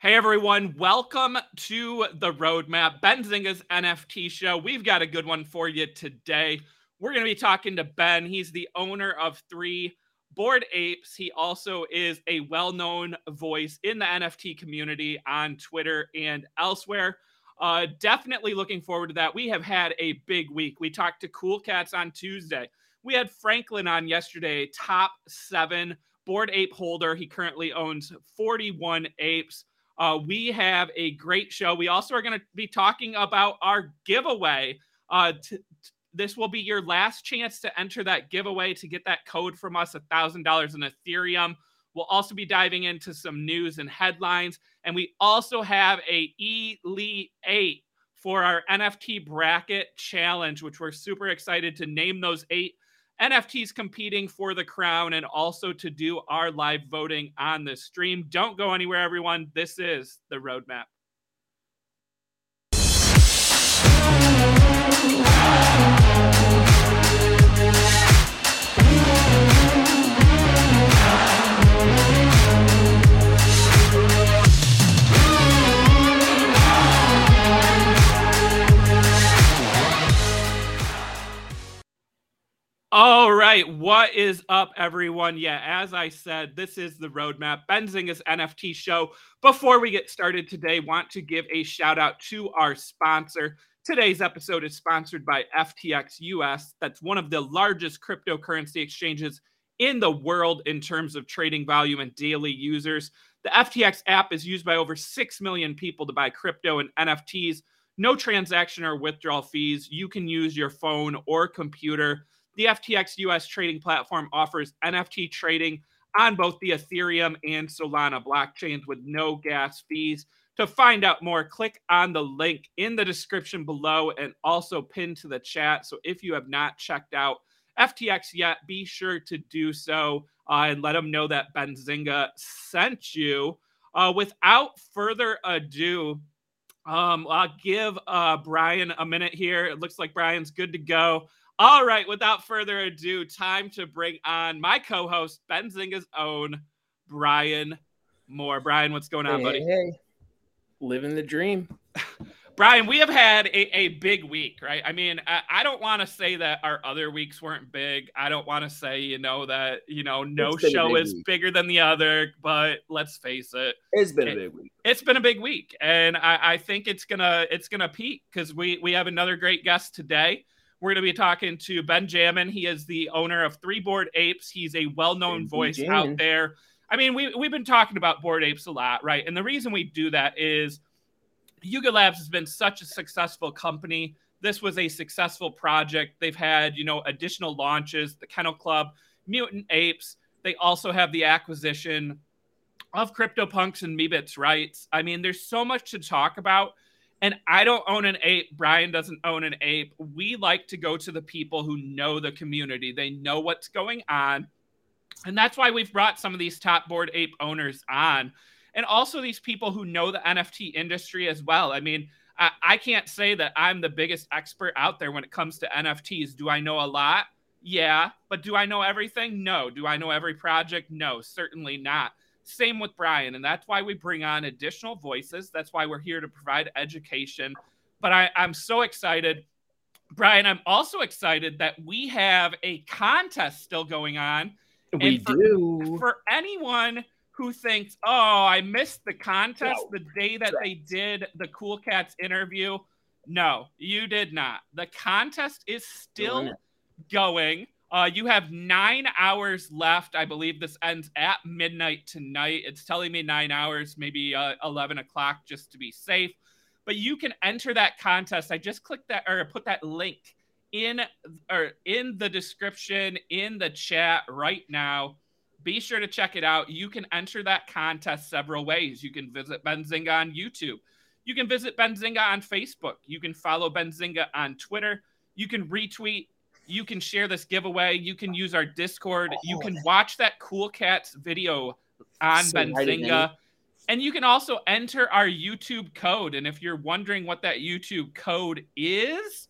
Hey everyone, welcome to the Roadmap, Benzinga's NFT show. We've got a good one for you today. We're going to be talking to Ben. He's the owner of three bored Apes. He also is a well known voice in the NFT community on Twitter and elsewhere. Uh, definitely looking forward to that. We have had a big week. We talked to Cool Cats on Tuesday. We had Franklin on yesterday, top seven bored Ape holder. He currently owns 41 apes. Uh, we have a great show. We also are going to be talking about our giveaway. Uh, t- t- this will be your last chance to enter that giveaway to get that code from us $1,000 in Ethereum. We'll also be diving into some news and headlines. And we also have a Elite 8 for our NFT bracket challenge, which we're super excited to name those eight NFTs competing for the crown and also to do our live voting on the stream. Don't go anywhere, everyone. This is the roadmap. All right, what is up, everyone? Yeah, as I said, this is the roadmap, Benzinga's NFT show. Before we get started today, want to give a shout out to our sponsor. Today's episode is sponsored by FTX US. That's one of the largest cryptocurrency exchanges in the world in terms of trading volume and daily users. The FTX app is used by over 6 million people to buy crypto and NFTs. No transaction or withdrawal fees. You can use your phone or computer. The FTX US trading platform offers NFT trading on both the Ethereum and Solana blockchains with no gas fees. To find out more, click on the link in the description below and also pinned to the chat. So if you have not checked out FTX yet, be sure to do so uh, and let them know that Benzinga sent you. Uh, without further ado, um, I'll give uh, Brian a minute here. It looks like Brian's good to go. All right, without further ado, time to bring on my co-host, Benzinga's own Brian Moir. Brian, what's going on, hey, buddy? Hey, hey, living the dream. Brian, we have had a, a big week, right? I mean, I, I don't want to say that our other weeks weren't big. I don't want to say, you know, that, you know, no show is week. bigger than the other, but let's face it. It's been it, a big week. It's been a big week. And I, I think it's gonna it's gonna peak because we we have another great guest today. We're going to be talking to Benjamin. He is the owner of Three Bored Apes. He's a well-known voice out there. I mean, we we've been talking about Bored Apes a lot, right? And the reason we do that is Yuga Labs has been such a successful company. This was a successful project. They've had, you know, additional launches, the Kennel Club, Mutant Apes. They also have the acquisition of CryptoPunks and Meebits rights. I mean, there's so much to talk about. And I don't own an ape. Brian doesn't own an ape. We like to go to the people who know the community. They know what's going on. And that's why we've brought some of these top bored ape owners on. And also these people who know the NFT industry as well. I mean, I, I can't say that I'm the biggest expert out there when it comes to NFTs. Do I know a lot? Yeah. But do I know everything? No. Do I know every project? No, certainly not. Same with Brian. And that's why we bring on additional voices. That's why we're here to provide education. But I, I'm so excited. Brian, I'm also excited that we have a contest still going on. We for, do. For anyone who thinks, oh, I missed the contest no. the day that they did the Cool Cats interview. No, you did not. The contest is still going. Uh, you have nine hours left. I believe this ends at midnight tonight. It's telling me nine hours, maybe uh, 11 o'clock just to be safe. But you can enter that contest. I just clicked that or put that link in or in the description in the chat right now. Be sure to check it out. You can enter that contest several ways. You can visit Benzinga on YouTube. You can visit Benzinga on Facebook. You can follow Benzinga on Twitter. You can retweet you can share this giveaway. You can use our Discord. Oh, you can watch that Cool Cats video on so Benzinga. And you can also enter our YouTube code. And if you're wondering what that YouTube code is,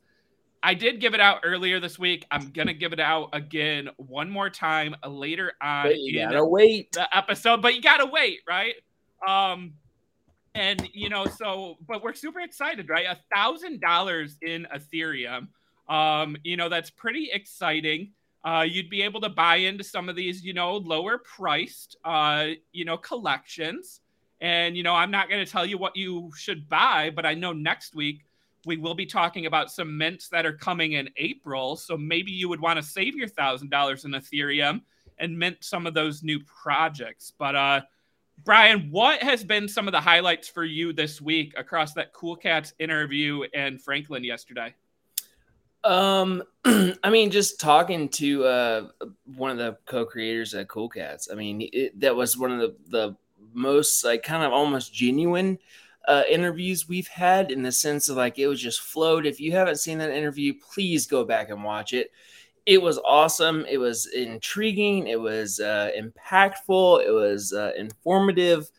I did give it out earlier this week. I'm gonna give it out again one more time later on. But you gotta wait the episode, but you gotta wait, right? Um, and you know, so but we're super excited, right? A thousand dollars in Ethereum. Um, you know, that's pretty exciting. Uh, you'd be able to buy into some of these, you know, lower priced, uh, you know, collections. And you know, I'm not going to tell you what you should buy, but I know next week we will be talking about some mints that are coming in April. So maybe you would want to save your thousand dollars in Ethereum and mint some of those new projects. But uh, Brian, what has been some of the highlights for you this week across that Cool Cats interview and Franklin yesterday? Um, I mean, just talking to uh, one of the co-creators at Cool Cats. I mean, it, that was one of the the most like kind of almost genuine uh, interviews we've had in the sense of like it was just flowed. If you haven't seen that interview, please go back and watch it it was awesome. It was intriguing. It was uh, impactful. It was uh, informative.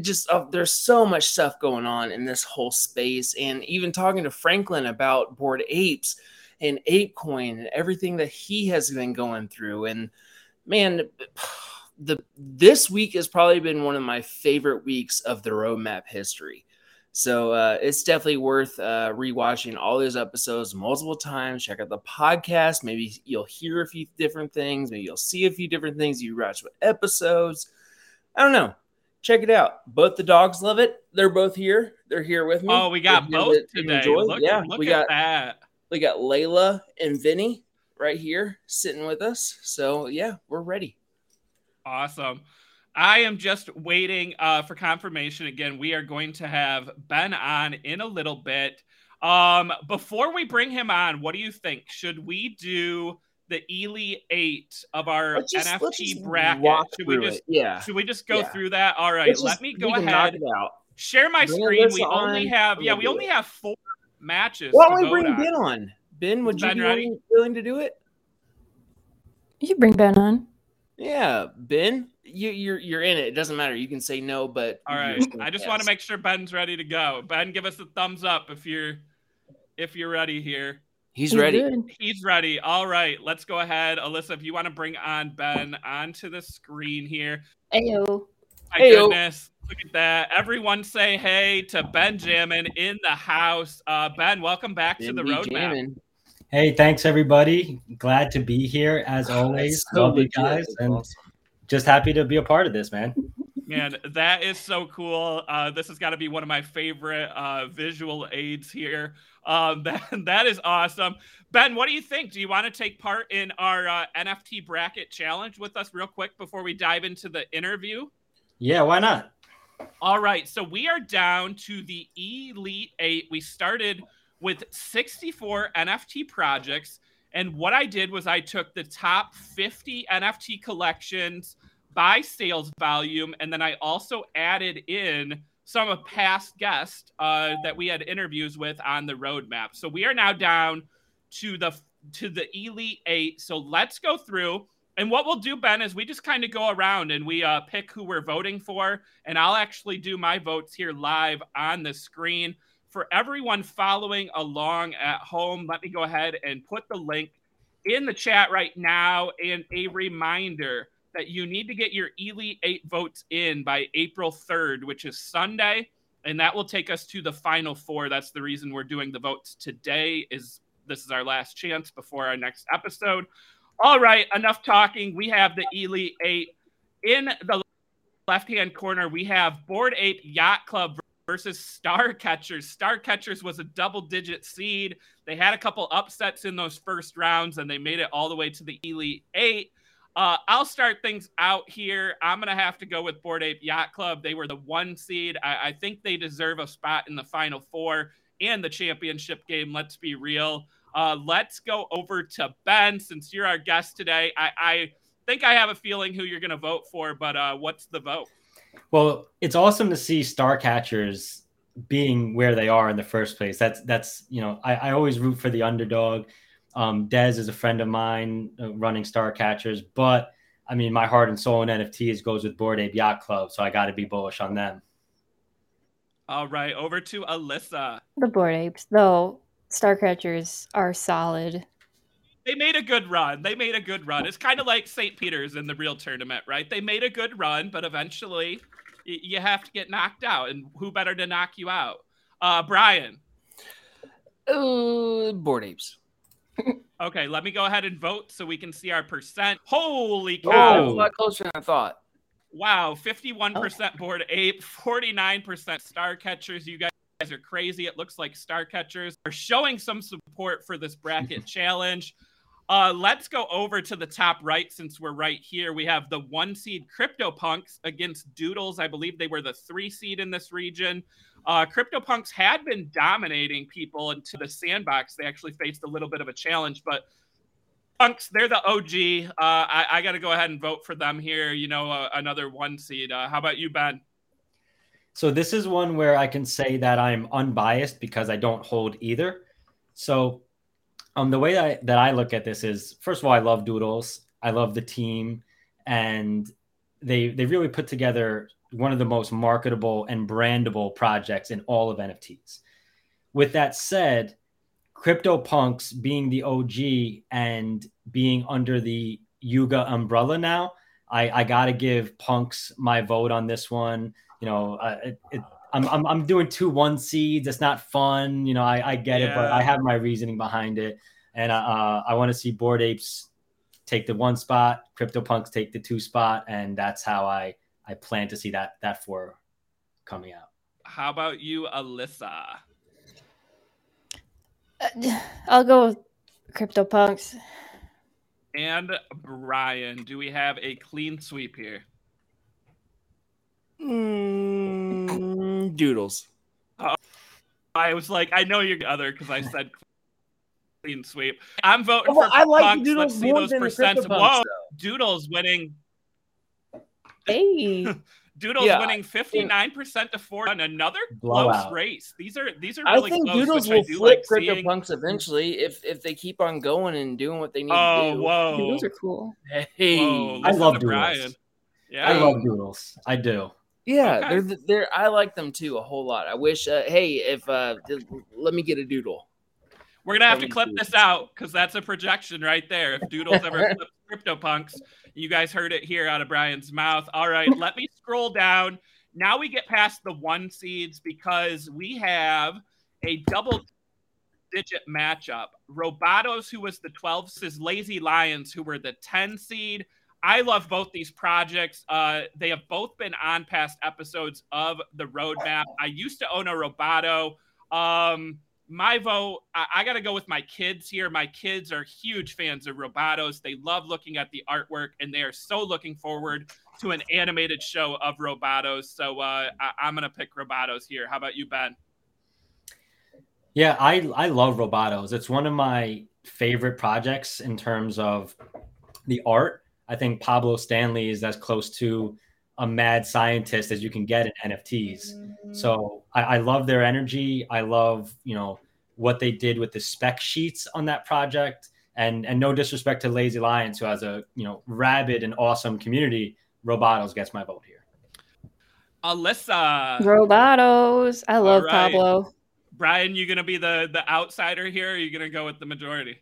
Just uh, there's so much stuff going on in this whole space, and even talking to Franklin about bored Apes and ApeCoin and everything that he has been going through. And man, the this week has probably been one of my favorite weeks of the roadmap history. So uh, it's definitely worth uh, rewatching all those episodes multiple times. Check out the podcast. Maybe you'll hear a few different things. Maybe you'll see a few different things. You watch what episodes. I don't know. Check it out. Both the dogs love it. They're both here. They're here with me. Oh, we got both today. Look, yeah, look we got that. We got Layla and Vinny right here sitting with us. So yeah, we're ready. Awesome. I am just waiting uh, for confirmation. Again, we are going to have Ben on in a little bit. Um, before we bring him on, what do you think? Should we do the Elite Eight of our just, NFT bracket? Should we just it. yeah? Should we just go yeah. through that? All right, just, let me go ahead. Share my bring screen. We on. only have yeah, we only have four matches. Why don't we bring on. Ben on? Ben, would ben you be ready? willing to do it? You bring Ben on. Yeah, Ben, you, you're you're in it. It doesn't matter. You can say no, but all right. I just want to make sure Ben's ready to go. Ben, give us a thumbs up if you're if you're ready here. He's, He's ready. Good. He's ready. All right, let's go ahead, Alyssa. If you want to bring on Ben onto the screen here. Ayo. My Ayo. goodness. Look at that. Everyone say hey to Benjamin in the house. Uh, ben, welcome back ben to the roadmap. Hey, thanks everybody. Glad to be here as always. So Love you guys and awesome. just happy to be a part of this, man. Man, that is so cool. Uh, this has got to be one of my favorite uh, visual aids here. Um, that, that is awesome. Ben, what do you think? Do you want to take part in our uh, NFT bracket challenge with us real quick before we dive into the interview? Yeah, why not? All right. So we are down to the Elite Eight. We started – with 64 NFT projects. And what I did was I took the top 50 NFT collections by sales volume, and then I also added in some of past guests uh, that we had interviews with on the roadmap. So we are now down to the to the elite eight. So let's go through. And what we'll do, Ben, is we just kind of go around and we uh, pick who we're voting for. And I'll actually do my votes here live on the screen for everyone following along at home, let me go ahead and put the link in the chat right now and a reminder that you need to get your Elite 8 votes in by April 3rd, which is Sunday, and that will take us to the final four. That's the reason we're doing the votes today is this is our last chance before our next episode. All right, enough talking. We have the Elite 8 in the left-hand corner. We have Bored Ape Yacht Club versus Star Catchers. Star Catchers was a double digit seed. They had a couple upsets in those first rounds and they made it all the way to the Elite Eight. Uh, I'll start things out here. I'm to have to go with Bored Ape Yacht Club. They were the one seed. I, I think they deserve a spot in the final four and the championship game. Let's be real. Uh, let's go over to Ben since you're our guest today. I, I think I have a feeling who you're to vote for, but uh, what's the vote? Well, it's awesome to see star catchers being where they are in the first place. That's that's you know I, I always root for the underdog. Um, Dez is a friend of mine uh, running star catchers, but I mean my heart and soul in NFTs goes with Bored Ape Yacht Club, so I got to be bullish on them. All right, over to Alyssa. The Bored Apes, though, star catchers are solid. They made a good run. They made a good run. It's kind of like St. Peter's in the real tournament, right? They made a good run, but eventually you have to get knocked out, and who better to knock you out? Uh, Brian. Uh, bored apes. Okay, let me go ahead and vote so we can see our percent. Holy Oh, cow! a lot closer than I thought. Wow, 51% bored ape, 49% star catchers. You guys are crazy. It looks like star catchers are showing some support for this bracket challenge. Uh, let's go over to the top right since we're right here. We have the one seed CryptoPunks against Doodles. I believe they were the three seed in this region. Uh, CryptoPunks had been dominating people into the sandbox. They actually faced a little bit of a challenge, but Punks, they're the OG. Uh, I, I got to go ahead and vote for them here. You know, uh, another one seed. Uh, how about you, Ben? So this is one where I can say that I'm unbiased because I don't hold either. So um, the way I, that I look at this is, first of all, I love Doodles. I love the team, and they they really put together one of the most marketable and brandable projects in all of NFTs. With that said, CryptoPunks being the OG and being under the Yuga umbrella now, I, I got to give Punks my vote on this one. You know, uh, it, it, I'm, I'm, I'm doing two one seeds. It's not fun. You know, I, I get it, but I have my reasoning behind it. And uh, I want to see Bored Apes take the one spot, CryptoPunks take the two spot, and that's how I I plan to see that that four coming out. How about you, Alyssa? Uh, I'll go with CryptoPunks. And Brian, do we have a clean sweep here? Doodles. I was like, I know you're other because I said clean sweep. I'm voting Well, for I like Punks. doodles Let's see more those than the percents. Whoa, though. Doodles winning. Hey, Doodles Yeah, winning 59% to 4 on another Blowout. close race. These are these are I think close, Doodles which I will do flip like seeing. CryptoPunks eventually if if they keep on going and doing what they need Oh, to do. whoa. those are cool. Hey, Whoa, I love Doodles. Brian. Yeah. I love Doodles. I do. Yeah, Okay. they're they're I like them too a whole lot. I wish. Uh, hey, if uh, let me get a doodle. We're gonna have to clip this out because that's a projection right there. If Doodles ever flips CryptoPunks, you guys heard it here out of Brian's mouth. All right, let me scroll down. Now we get past the one seeds because we have a double digit matchup. Robotos, who was the 12, says Lazy Lions, who were the 10 seed. I love both these projects. Uh, they have both been on past episodes of the roadmap. I used to own a Roboto. Um, my vote, I, I got to go with my kids here. My kids are huge fans of Robotos. They love looking at the artwork, and they are so looking forward to an animated show of Robotos. So uh, I, I'm going to pick Robotos here. How about you, Ben? Yeah, I I love Robotos. It's one of my favorite projects in terms of the art. I think Pablo Stanley is as close to a mad scientist as you can get in NFTs. Mm-hmm. So I, I love their energy. I love you know what they did with the spec sheets on that project. And and no disrespect to Lazy Lions, who has a you know rabid and awesome community. Robotos gets my vote here. Alyssa. Robotos. I love right. Pablo. Brian, you gonna be the the outsider here? Or are you gonna go with the majority?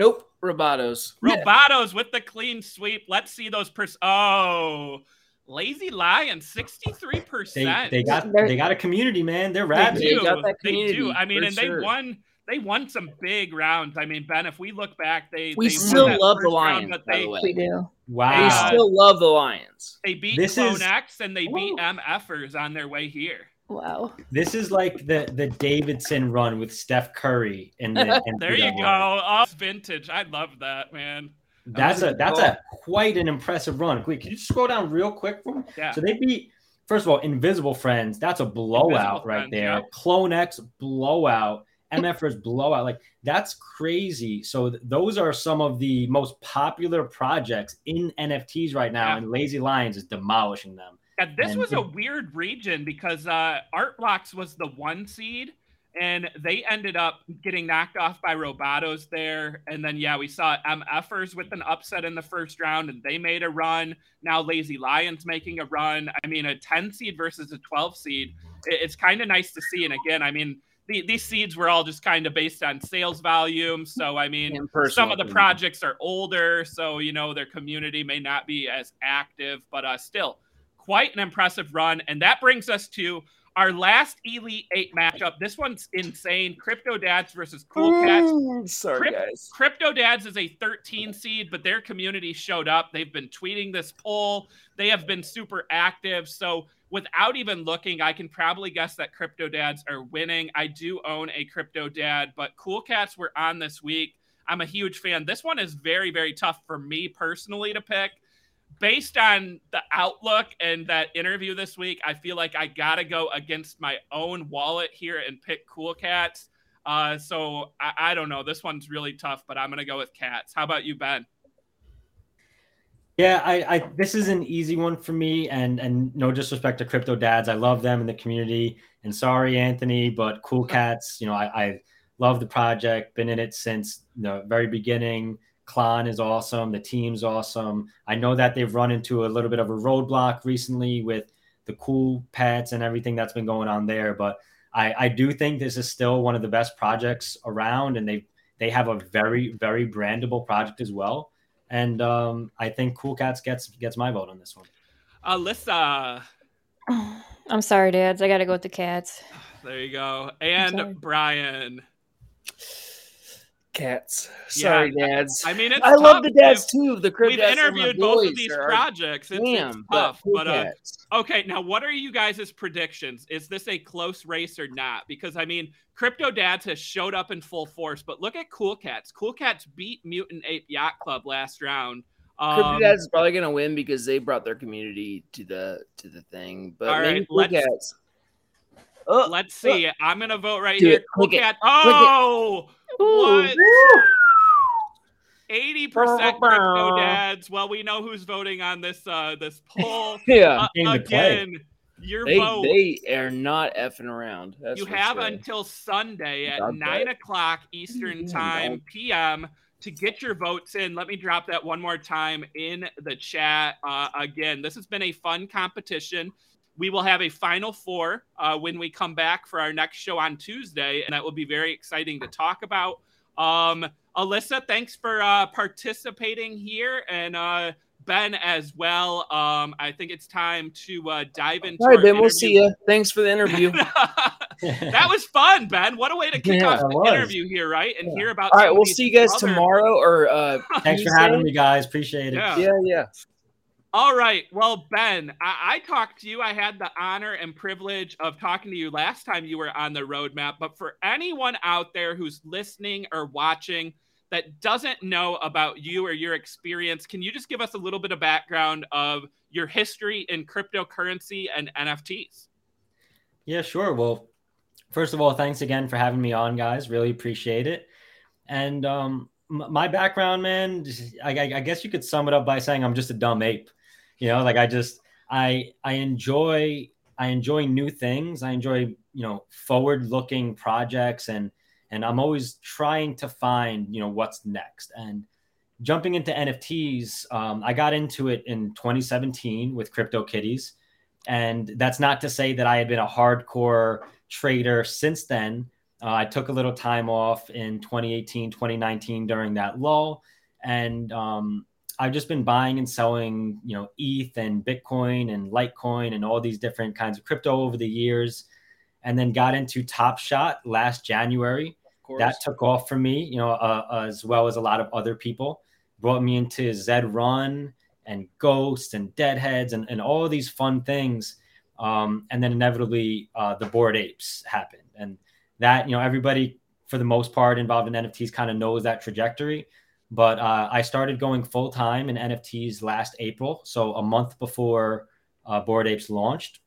Nope, Robotos. Robotos with the clean sweep. Let's see those pers. Oh, lazy lion, sixty-three percent. they got They're- got a community, man. They're They rabid. They do. got that They do. I mean, and sure. they won. They won some big rounds. I mean, Ben, if we look back, they We they won still that love the first round, Lions, but by they the way. We do. Wow. We still love the Lions. they beat This Clone is- X and they beat Whoa. MFers on their way here. Wow. This is like the the Davidson run with Steph Curry and the. There you NCAA. go. Oh, vintage. I love that, man. That's was a a that's goal. a quite an impressive run. Wait, can you scroll down real quick for me? Yeah. So they beat first of all Invisible Friends. That's a blowout Invisible right Friends, there. yeah. Clone X blowout. MFers blowout. Like that's crazy. So th- those are some of the most popular projects in NFTs right now, Yeah. and Lazy Lions is demolishing them. And this And was a weird region because uh, Art Blocks was the one seed, and they ended up getting knocked off by Robotos there. And then, yeah, we saw MFers with an upset in the first round, and they made a run. Now Lazy Lions making a run. I mean, a 10 seed versus a 12 seed. It's kind of nice to see. And again, I mean, the, these seeds were all just kind of based on sales volume. So, I mean, some of the projects are older, so you know their community may not be as active, but uh, still quite an impressive run. And that brings us to our last Elite Eight matchup. This one's insane. Crypto Dads versus Cool Cats. Mm, sorry, Crypt- guys. Crypto Dads is a 13 seed, but their community showed up. They've been tweeting this poll. They have been super active. So without even looking, I can probably guess that Crypto Dads are winning. I do own a Crypto Dad, but Cool Cats were on this week. I'm a huge fan. This one is very, very tough for me personally to pick. Based on the outlook and that interview this week, I feel like I got to go against my own wallet here and pick Cool Cats. Uh, so I, I don't know. This one's really tough, but I'm to go with Cats. How about you, Ben? Yeah, I, I this is an easy one for me, and and no disrespect to crypto dads, I love them in the community. And sorry, Anthony, but Cool Cats, you know, I, I love the project, been in it since the very beginning. Clan is awesome, the team's awesome. I know that they've run into a little bit of a roadblock recently with the cool pets and everything that's been going on there, but I, I do think this is still one of the best projects around, and they they have a very very brandable project as well and um, I think Cool Cats gets gets my vote on this one. Alyssa, I'm sorry, dads. I gotta go with the cats. there you go. And Brian. Cats. Sorry, dads. I mean, it's I love the dads too. The crib We've dads are my interviewed both of these projects. It's, it's Damn, tough, Cool but uh. Okay, now what are you guys' predictions? Is this a close race or not? Because I mean, Crypto Dads has showed up in full force, but look at Cool Cats. Cool Cats beat Mutant Ape Yacht Club last round. Crypto Um, Dads is probably gonna win because they brought their community to the to the thing. But All maybe right, Cool let's- Cats. Oh, let's see. I'm gonna vote right Do here. it. Cool Click it. Click. Oh, what? Eighty percent Crypto Dads. Well, we know who's voting on this uh this poll. yeah, Uh, Game to play. again, your they vote. they are not effing around. That's you have sure. until Sunday at God nine bet. o'clock Eastern Mm, time PM to get your votes in. Let me drop that one more time in the chat. Uh, again, this has been a fun competition. We will have a final four uh, when we come back for our next show on Tuesday, and that will be very exciting to talk about. Um, Alyssa, thanks for uh, participating here, and uh, Ben as well. Um, I think it's time to uh, dive into. All right, our Ben. We'll see you. Thanks for the interview. that was fun, Ben. What a way to kick Yeah, off it the was. interview here, right? And Yeah. hear about. All right, we'll see you guys other- tomorrow or uh, Thanks for having me, guys. Appreciate it. Yeah. Yeah, yeah. All right. Well, Ben, I-, I talked to you. I had the honor and privilege of talking to you last time you were on the roadmap. But for anyone out there who's listening or watching that doesn't know about you or your experience, can you just give us a little bit of background of your history in cryptocurrency and NFTs? Yeah, sure. Well, first of all, thanks again for having me on, guys. Really appreciate it. And um, my background, man, I, I I guess you could sum it up by saying I'm just a dumb ape. You know, like I just I I enjoy I enjoy new things. I enjoy you know forward looking projects and and I'm always trying to find you know what's next and jumping into NFTs. Um, I got into it in 2017 with CryptoKitties. And that's not to say that I had been a hardcore trader since then. Uh, I took a little time off in 2018, 2019 during that lull. And um, I've just been buying and selling, you know, ETH and Bitcoin and Litecoin and all these different kinds of crypto over the years. And then got into Top Shot last January that took off for me, you know, uh, as well as a lot of other people. Brought me into Zed Run and Ghost and Deadheads and, and all these fun things. Um, and then inevitably, uh, the Bored Apes happened. And that, you know, everybody for the most part involved in NFTs kind of knows that trajectory. But uh, I started going full time in NFTs last April. So a month before uh, Bored Apes launched.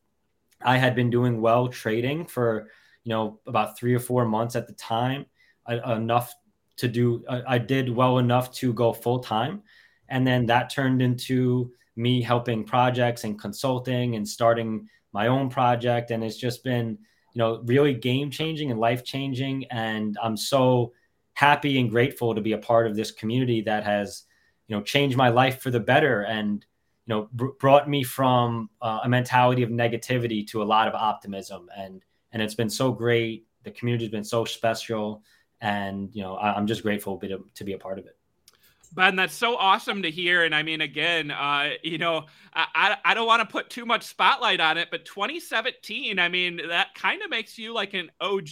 I had been doing well trading for, you know, about three or four months at the time, uh, enough to do, uh, I did well enough to go full time. And then that turned into me helping projects and consulting and starting my own project. And it's just been, you know, really game changing and life changing. And I'm so happy and grateful to be a part of this community that has, you know, changed my life for the better and, you know, br- brought me from uh, a mentality of negativity to a lot of optimism. And, and it's been so great. The community's been so special. And, you know, I, I'm just grateful to, be to be a part of it. Ben, that's so awesome to hear. And I mean, again, uh, you know, I, I don't want to put too much spotlight on it, but 2017, I mean, that kind of makes you like an OG.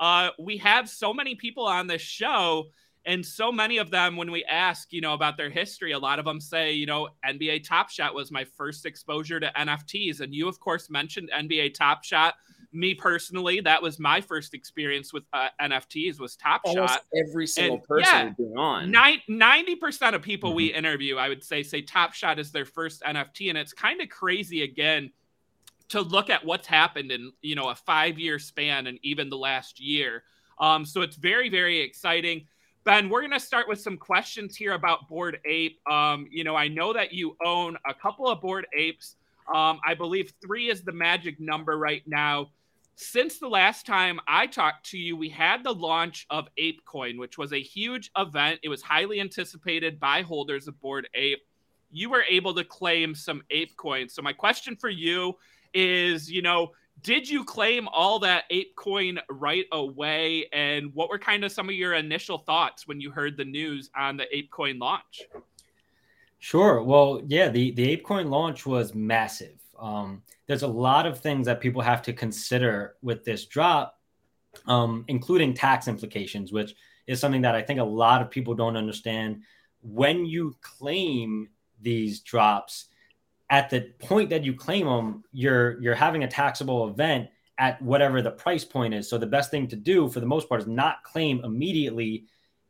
Uh, we have so many people on this show, and so many of them, when we ask, you know, about their history, a lot of them say, you know, NBA Top Shot was my first exposure to NFTs. And you, of course, mentioned NBA Top Shot me personally, that was my first experience with uh, NFTs was Top Almost Shot. Every single and, person yeah, on ninety percent of people mm-hmm. we interview, I would say, say Top Shot is their first NFT, and it's kind of crazy again to look at what's happened in you know a five year span and even the last year. Um, so it's very very exciting. Ben, we're going to start with some questions here about Bored Ape. Um, you know, I know that you own a couple of Bored Apes. Um, I believe three is the magic number right now since the last time I talked to you, we had the launch of ApeCoin, which was a huge event. It was highly anticipated by holders of Bored Ape. You were able to claim some ApeCoin. So my question for you is, you know, did you claim all that ApeCoin right away? And what were kind of some of your initial thoughts when you heard the news on the ApeCoin launch? Sure. Well, yeah, the the ApeCoin launch was massive. Um, there's a lot of things that people have to consider with this drop, um, including tax implications, which is something that I think a lot of people don't understand. When you claim these drops, at the point that you claim them, you're you're having a taxable event at whatever the price point is. So the best thing to do for the most part is not claim immediately,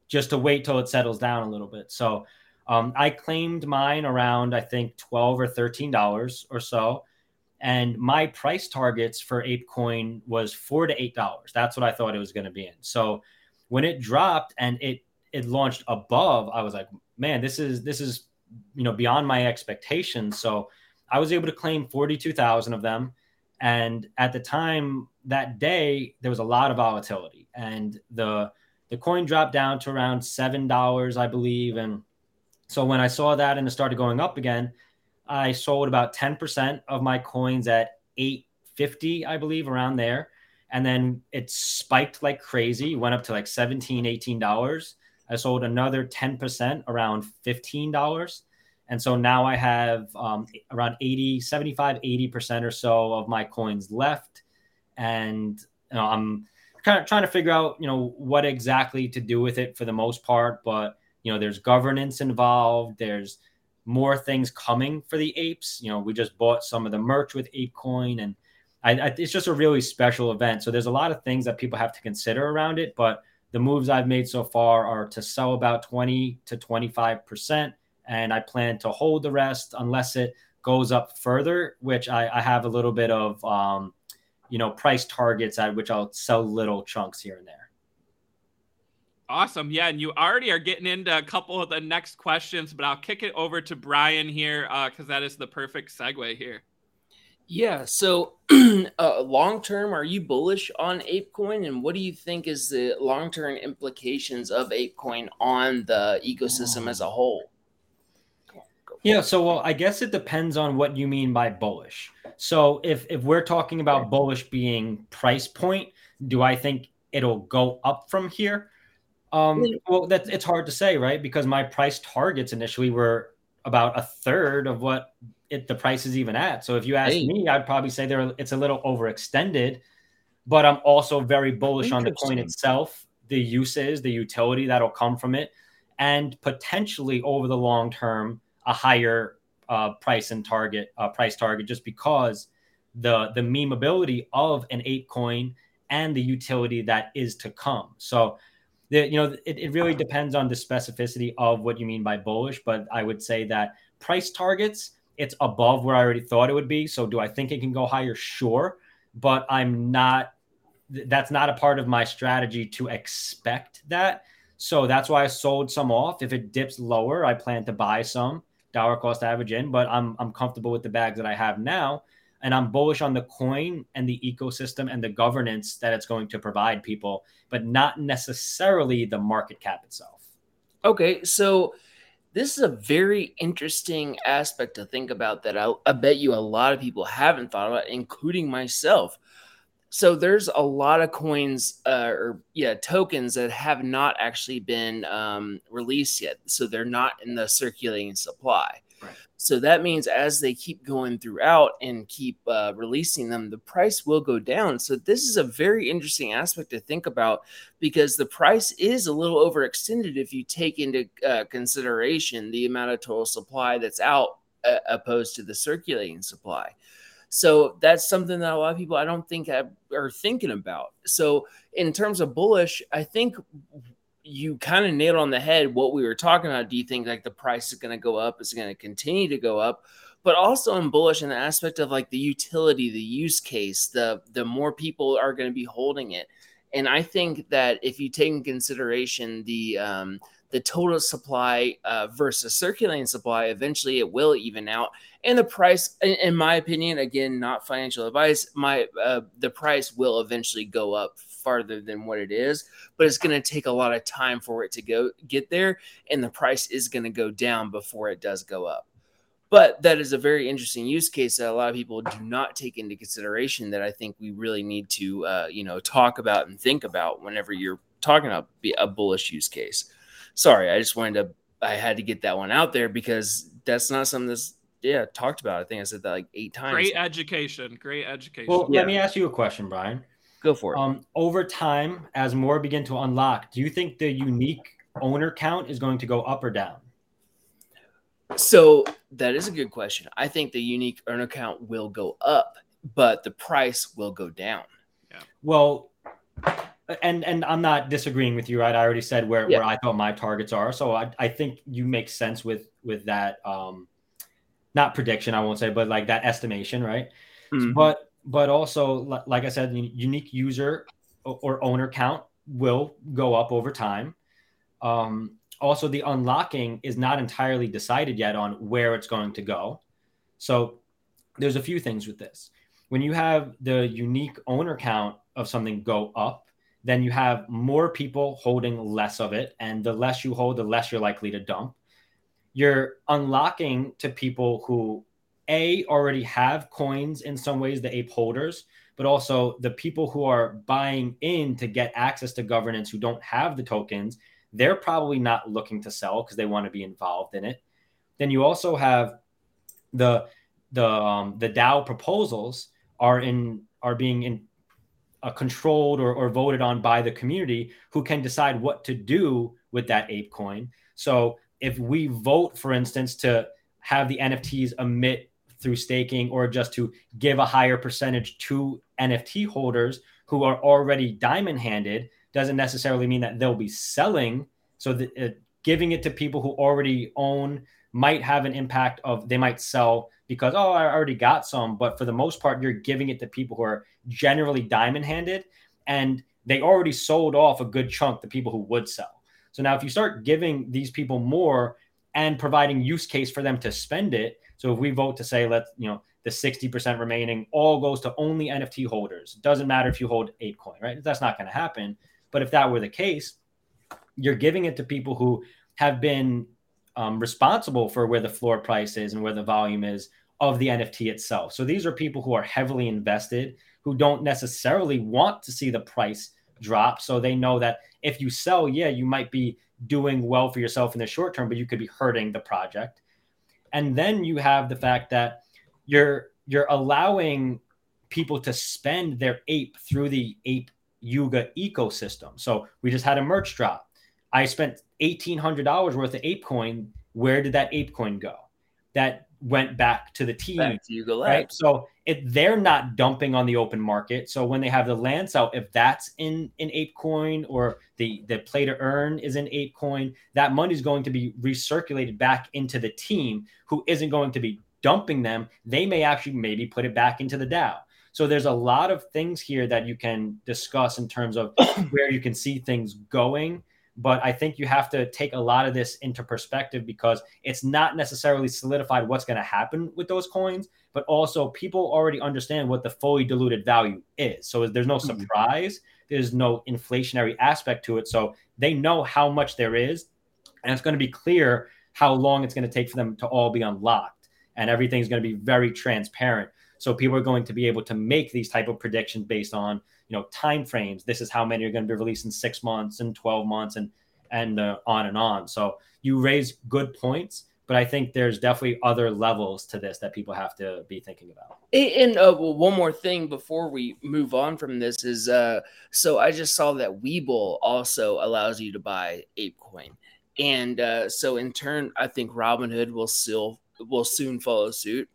just to wait till it settles down a little bit. So um, I claimed mine around I think twelve or thirteen dollars or so, and my price targets for ApeCoin was four to eight dollars. That's what I thought it was going to be in. So when it dropped and it it launched above, I was like, man, this is this is you know beyond my expectations. So I was able to claim forty two thousand of them, and at the time that day there was a lot of volatility, and the the coin dropped down to around seven dollars, I believe, and so when I saw that and it started going up again, I sold about 10% of my coins at 850, I believe, around there. And then it spiked like crazy, went up to like 17, 18 dollars. I sold another 10% around $15. And so now I have um, around 80, 75, 80% or so of my coins left. And you know, I'm kind of trying to figure out, you know, what exactly to do with it for the most part. But you know there's governance involved there's more things coming for the apes you know we just bought some of the merch with apecoin and I, I, it's just a really special event so there's a lot of things that people have to consider around it but the moves i've made so far are to sell about 20 to 25 percent and i plan to hold the rest unless it goes up further which i, I have a little bit of um, you know price targets at which i'll sell little chunks here and there Awesome. Yeah. And you already are getting into a couple of the next questions, but I'll kick it over to Brian here because uh, that is the perfect segue here. Yeah. So, uh, long term, are you bullish on ApeCoin? And what do you think is the long term implications of ApeCoin on the ecosystem as a whole? Yeah, so well, I guess it depends on what you mean by bullish. So if if we're talking about bullish being price point, do I think it'll go up from here? Um, well, that it's hard to say, right? Because my price targets initially were about a third of what it, the price is even at. So if you ask hey. me, I'd probably say there it's a little overextended. But I'm also very bullish on the coin itself, the uses, the utility that'll come from it, and potentially over the long term a higher uh, price and target uh, price target, just because the the memeability of an ape coin and the utility that is to come. So you know, it, it really depends on the specificity of what you mean by bullish. But I would say that price targets, it's above where I already thought it would be. So do I think it can go higher? Sure. But I'm not, that's not a part of my strategy to expect that. So that's why I sold some off. If it dips lower, I plan to buy some dollar cost average in, but I'm, I'm comfortable with the bags that I have now and I'm bullish on the coin and the ecosystem and the governance that it's going to provide people, but not necessarily the market cap itself. Okay, so this is a very interesting aspect to think about that I, I bet you a lot of people haven't thought about, including myself. So there's a lot of coins uh, or yeah tokens that have not actually been um, released yet. So they're not in the circulating supply. So that means as they keep going throughout and keep uh, releasing them, the price will go down. So this is a very interesting aspect to think about because the price is a little overextended if you take into uh, consideration the amount of total supply that's out uh, opposed to the circulating supply. So that's something that a lot of people I don't think have, are thinking about. So in terms of bullish, I think you kind of nailed on the head what we were talking about. Do you think like the price is going to go up? Is it going to continue to go up? But also I'm bullish in the aspect of like the utility, the use case, the the more people are going to be holding it. And I think that if you take in consideration the um, the total supply uh, versus circulating supply, eventually it will even out. And the price, in, in my opinion, again, not financial advice, my uh, the price will eventually go up farther than what it is, but it's going to take a lot of time for it to go get there, and the price is going to go down before it does go up. But that is a very interesting use case that a lot of people do not take into consideration. That I think we really need to, uh, you know, talk about and think about whenever you're talking about a bullish use case sorry, I just wanted to I had to get that one out there because that's not something that's yeah talked about. I think I said that like eight times. Great education. Great education. Well, yeah. let me ask you a question, Brian. Go for it. Um, over time, as more begin to unlock, do you think the unique owner count is going to go up or down? So that is a good question. I think the unique owner count will go up, but the price will go down. Yeah. Well, and and I'm not disagreeing with you, right? I already said where, yeah. where I thought my targets are. So I, I think you make sense with with that um not prediction, I won't say, but like that estimation, right? Mm-hmm. But but also like I said, unique user or owner count will go up over time. Um also the unlocking is not entirely decided yet on where it's going to go. So there's a few things with this. When you have the unique owner count of something go up, then you have more people holding less of it. And the less you hold, the less you're likely to dump. You're unlocking to people who, A, already have coins in some ways, the ape holders, but also the people who are buying in to get access to governance who don't have the tokens. They're probably not looking to sell because they want to be involved in it. Then you also have the the um, the DAO proposals are in are being in, uh, controlled or, or voted on by the community who can decide what to do with that ape coin. So if we vote, for instance, to have the NFTs emit through staking or just to give a higher percentage to NFT holders who are already diamond handed, doesn't necessarily mean that they'll be selling. So the, uh, giving it to people who already own might have an impact of they might sell because oh I already got some but for the most part you're giving it to people who are generally diamond handed and they already sold off a good chunk to people who would sell. So now if you start giving these people more and providing use case for them to spend it, so if we vote to say let's you know the 60% remaining all goes to only NFT holders. Doesn't matter if you hold ApeCoin, right? That's not going to happen. But if that were the case, you're giving it to people who have been um, responsible for where the floor price is and where the volume is of the NFT itself. So these are people who are heavily invested who don't necessarily want to see the price drop. So they know that if you sell, yeah, you might be doing well for yourself in the short term, but you could be hurting the project. And then you have the fact that you're you're allowing people to spend their ape through the ape Yuga ecosystem. So we just had a merch drop. I spent $1,800 worth of ape coin. Where did that ape coin go? That went back to the team. Back to Yuga right? So if they're not dumping on the open market, so when they have the land sale, if that's in in ApeCoin or the the play to earn is in ApeCoin, that money is going to be recirculated back into the team who isn't going to be dumping them. They may actually maybe put it back into the DAO. So there's a lot of things here that you can discuss in terms of where you can see things going but I think you have to take a lot of this into perspective because it's not necessarily solidified what's going to happen with those coins, but also people already understand what the fully diluted value is. So there's no mm-hmm. surprise, there's no inflationary aspect to it. So they know how much there is, and it's going to be clear how long it's going to take for them to all be unlocked, and everything's going to be very transparent. So people are going to be able to make these type of predictions based on you know time frames. This is how many are going to be released in six months and twelve months and and uh, on and on. So you raise good points, but I think there's definitely other levels to this that people have to be thinking about. And uh, well, one more thing before we move on from this is uh, so I just saw that Webull also allows you to buy ApeCoin, and uh, so in turn, I think Robinhood will still will soon follow suit.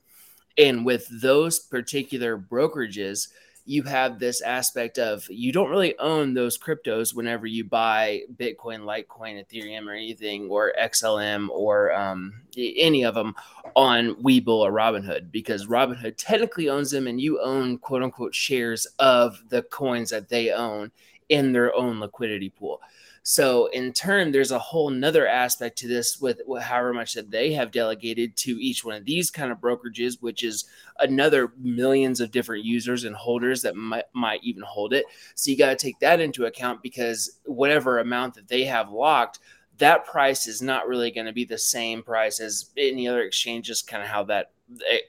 And with those particular brokerages, you have this aspect of you don't really own those cryptos whenever you buy Bitcoin, Litecoin, Ethereum, or anything, or XLM, or um, any of them on Webull or Robinhood, because Robinhood technically owns them, and you own quote unquote shares of the coins that they own in their own liquidity pool. So in turn, there's a whole nother aspect to this with, however much that they have delegated to each one of these kind of brokerages, which is another millions of different users and holders that might, might even hold it. So you got to take that into account because whatever amount that they have locked, that price is not really going to be the same price as any other exchange, just kind of how that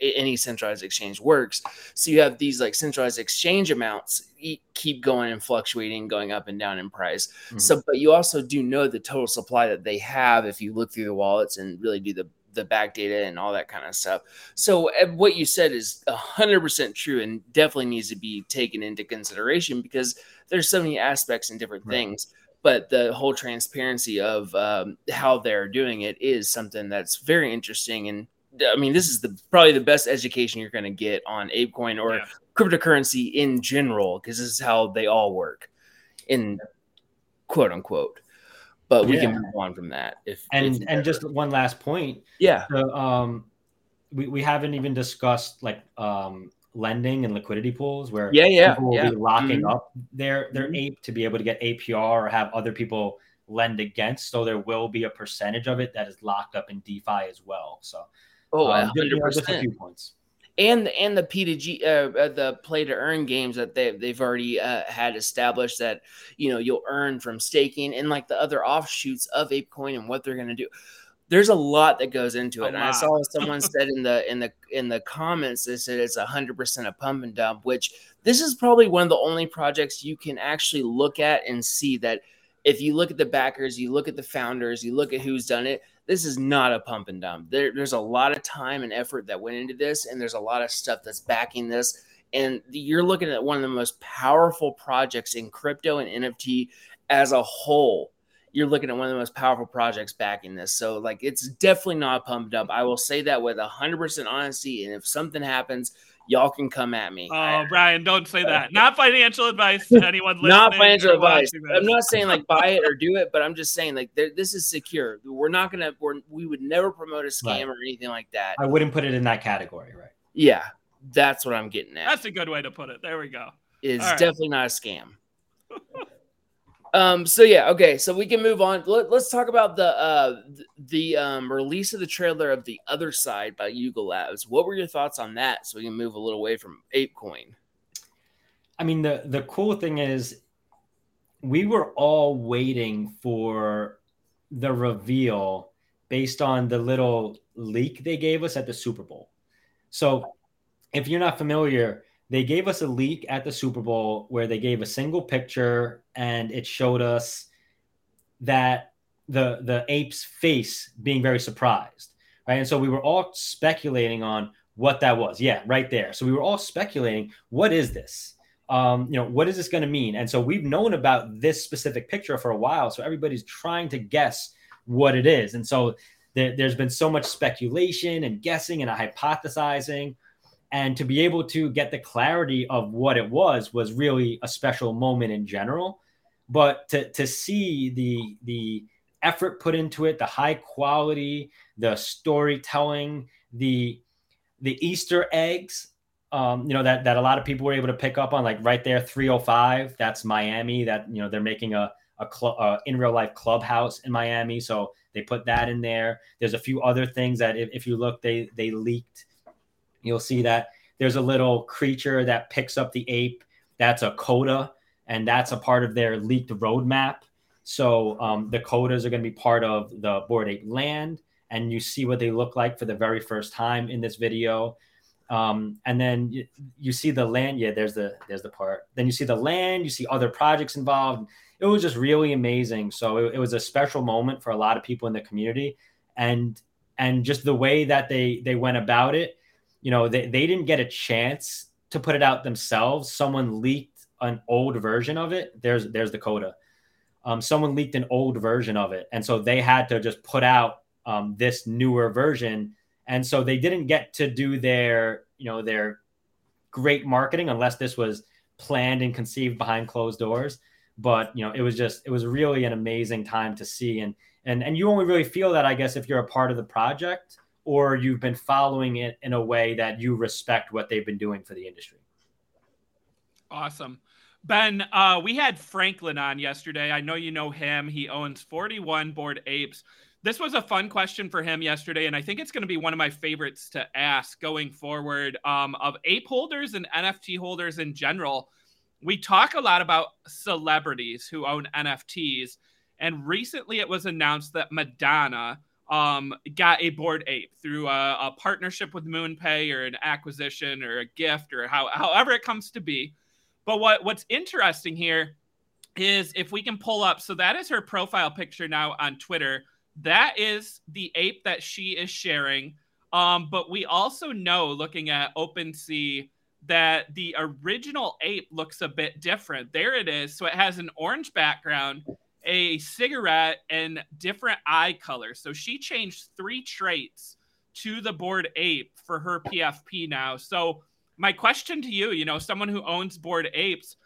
any centralized exchange works. So you have these like centralized exchange amounts keep going and fluctuating, going up and down in price. Mm-hmm. So, but you also do know the total supply that they have if you look through the wallets and really do the the back data and all that kind of stuff. So what you said is 100% true and definitely needs to be taken into consideration because there's so many aspects and different right. things but the whole transparency of um, how they're doing it is something that's very interesting and I mean, this is the probably the best education you're going to get on ApeCoin or yeah. cryptocurrency in general because this is how they all work, in quote unquote. But we yeah. can move on from that. If and if and just one last point. Yeah. So, um, we we haven't even discussed like um lending and liquidity pools where yeah yeah people will yeah. be locking mm-hmm. up their their mm-hmm. ape to be able to get APR or have other people lend against. So there will be a percentage of it that is locked up in DeFi as well. So Oh, um, 100%. A few points. And and the P to G, uh, uh, the play to earn games that they they've already uh, had established that you know you'll earn from staking and like the other offshoots of ApeCoin and what they're going to do. There's a lot that goes into it. And I saw someone said in the in the in the comments they said it's hundred percent a pump and dump, which this is probably one of the only projects you can actually look at and see that if you look at the backers, you look at the founders, you look at who's done it, this is not a pump and dump. There, there's a lot of time and effort that went into this, and there's a lot of stuff that's backing this. And you're looking at one of the most powerful projects in crypto and NFT as a whole. You're looking at one of the most powerful projects backing this. So, like, it's definitely not pumped up. I will say that with 100% honesty. And if something happens, y'all can come at me. Oh, Brian, don't say that. Not financial advice to anyone listening. not financial advice. I'm not saying like buy it or do it, but I'm just saying like this is secure. We're not gonna. We're, we would never promote a scam right. or anything like that. I wouldn't put it in that category, right? Yeah, that's what I'm getting at. That's a good way to put it. There we go. Is right. definitely not a scam. Um, so yeah, okay, so we can move on. Let, us talk about the uh, the um, release of the trailer of the other side by Yuga Labs. What were your thoughts on that? So we can move a little away from ApeCoin. I mean, the the cool thing is, we were all waiting for the reveal based on the little leak they gave us at the Super Bowl. So, if you're not familiar, they gave us a leak at the Super Bowl where they gave a single picture and it showed us that the the ape's face being very surprised, right? And so we were all speculating on what that was. Yeah, right there. So we were all speculating, what is this? Um, you know, what is this going to mean? And so we've known about this specific picture for a while. So everybody's trying to guess what it is. And so there, there's been so much speculation and guessing and hypothesizing and to be able to get the clarity of what it was was really a special moment in general. But to to see the the effort put into it the high quality the storytelling the the easter eggs um, you know that that a lot of people were able to pick up on like right there 305 that's miami that you know they're making a a club uh, in real life clubhouse in miami. So they put that in there. There's a few other things that if, if you look they they leaked you'll see that there's a little creature that picks up the ape. That's a Koda, and that's a part of their leaked roadmap. So um, the Kodas are going to be part of the bored Ape Land, and you see what they look like for the very first time in this video. Um, and then you, you see the land. Yeah, there's the there's the part. Then you see the land. You see other projects involved. It was just really amazing. So it, it was a special moment for a lot of people in the community, and and just the way that they they went about it. You know, they, they didn't get a chance to put it out themselves. Someone leaked an old version of it. There's there's the Koda. Um, someone leaked an old version of it, and so they had to just put out um, this newer version and so they didn't get to do their you know their great marketing unless this was planned and conceived behind closed doors but you know it was just it was really an amazing time to see and and and you only really feel that i guess if you're a part of the project or you've been following it in a way that you respect what they've been doing for the industry? Awesome. Ben uh, we had franklin on yesterday. I know you know him. He owns 41 Bored apes. This was a fun question for him yesterday, and I think it's going to be one of my favorites to ask going forward. Um, of ape holders and NFT holders in general, we talk a lot about celebrities who own NFTs, and recently it was announced that Madonna um, got a bored ape through a, a, partnership with MoonPay or an acquisition or a gift or how, however it comes to be. But what what's interesting here is if we can pull up, so that is her profile picture now on Twitter that is the ape that she is sharing. Um, but we also know, looking at OpenSea, that the original ape looks a bit different. There it is. So it has an orange background, a cigarette, and different eye color. So she changed three traits to the bored ape for her PFP now. So my question to you, you know, someone who owns bored apes,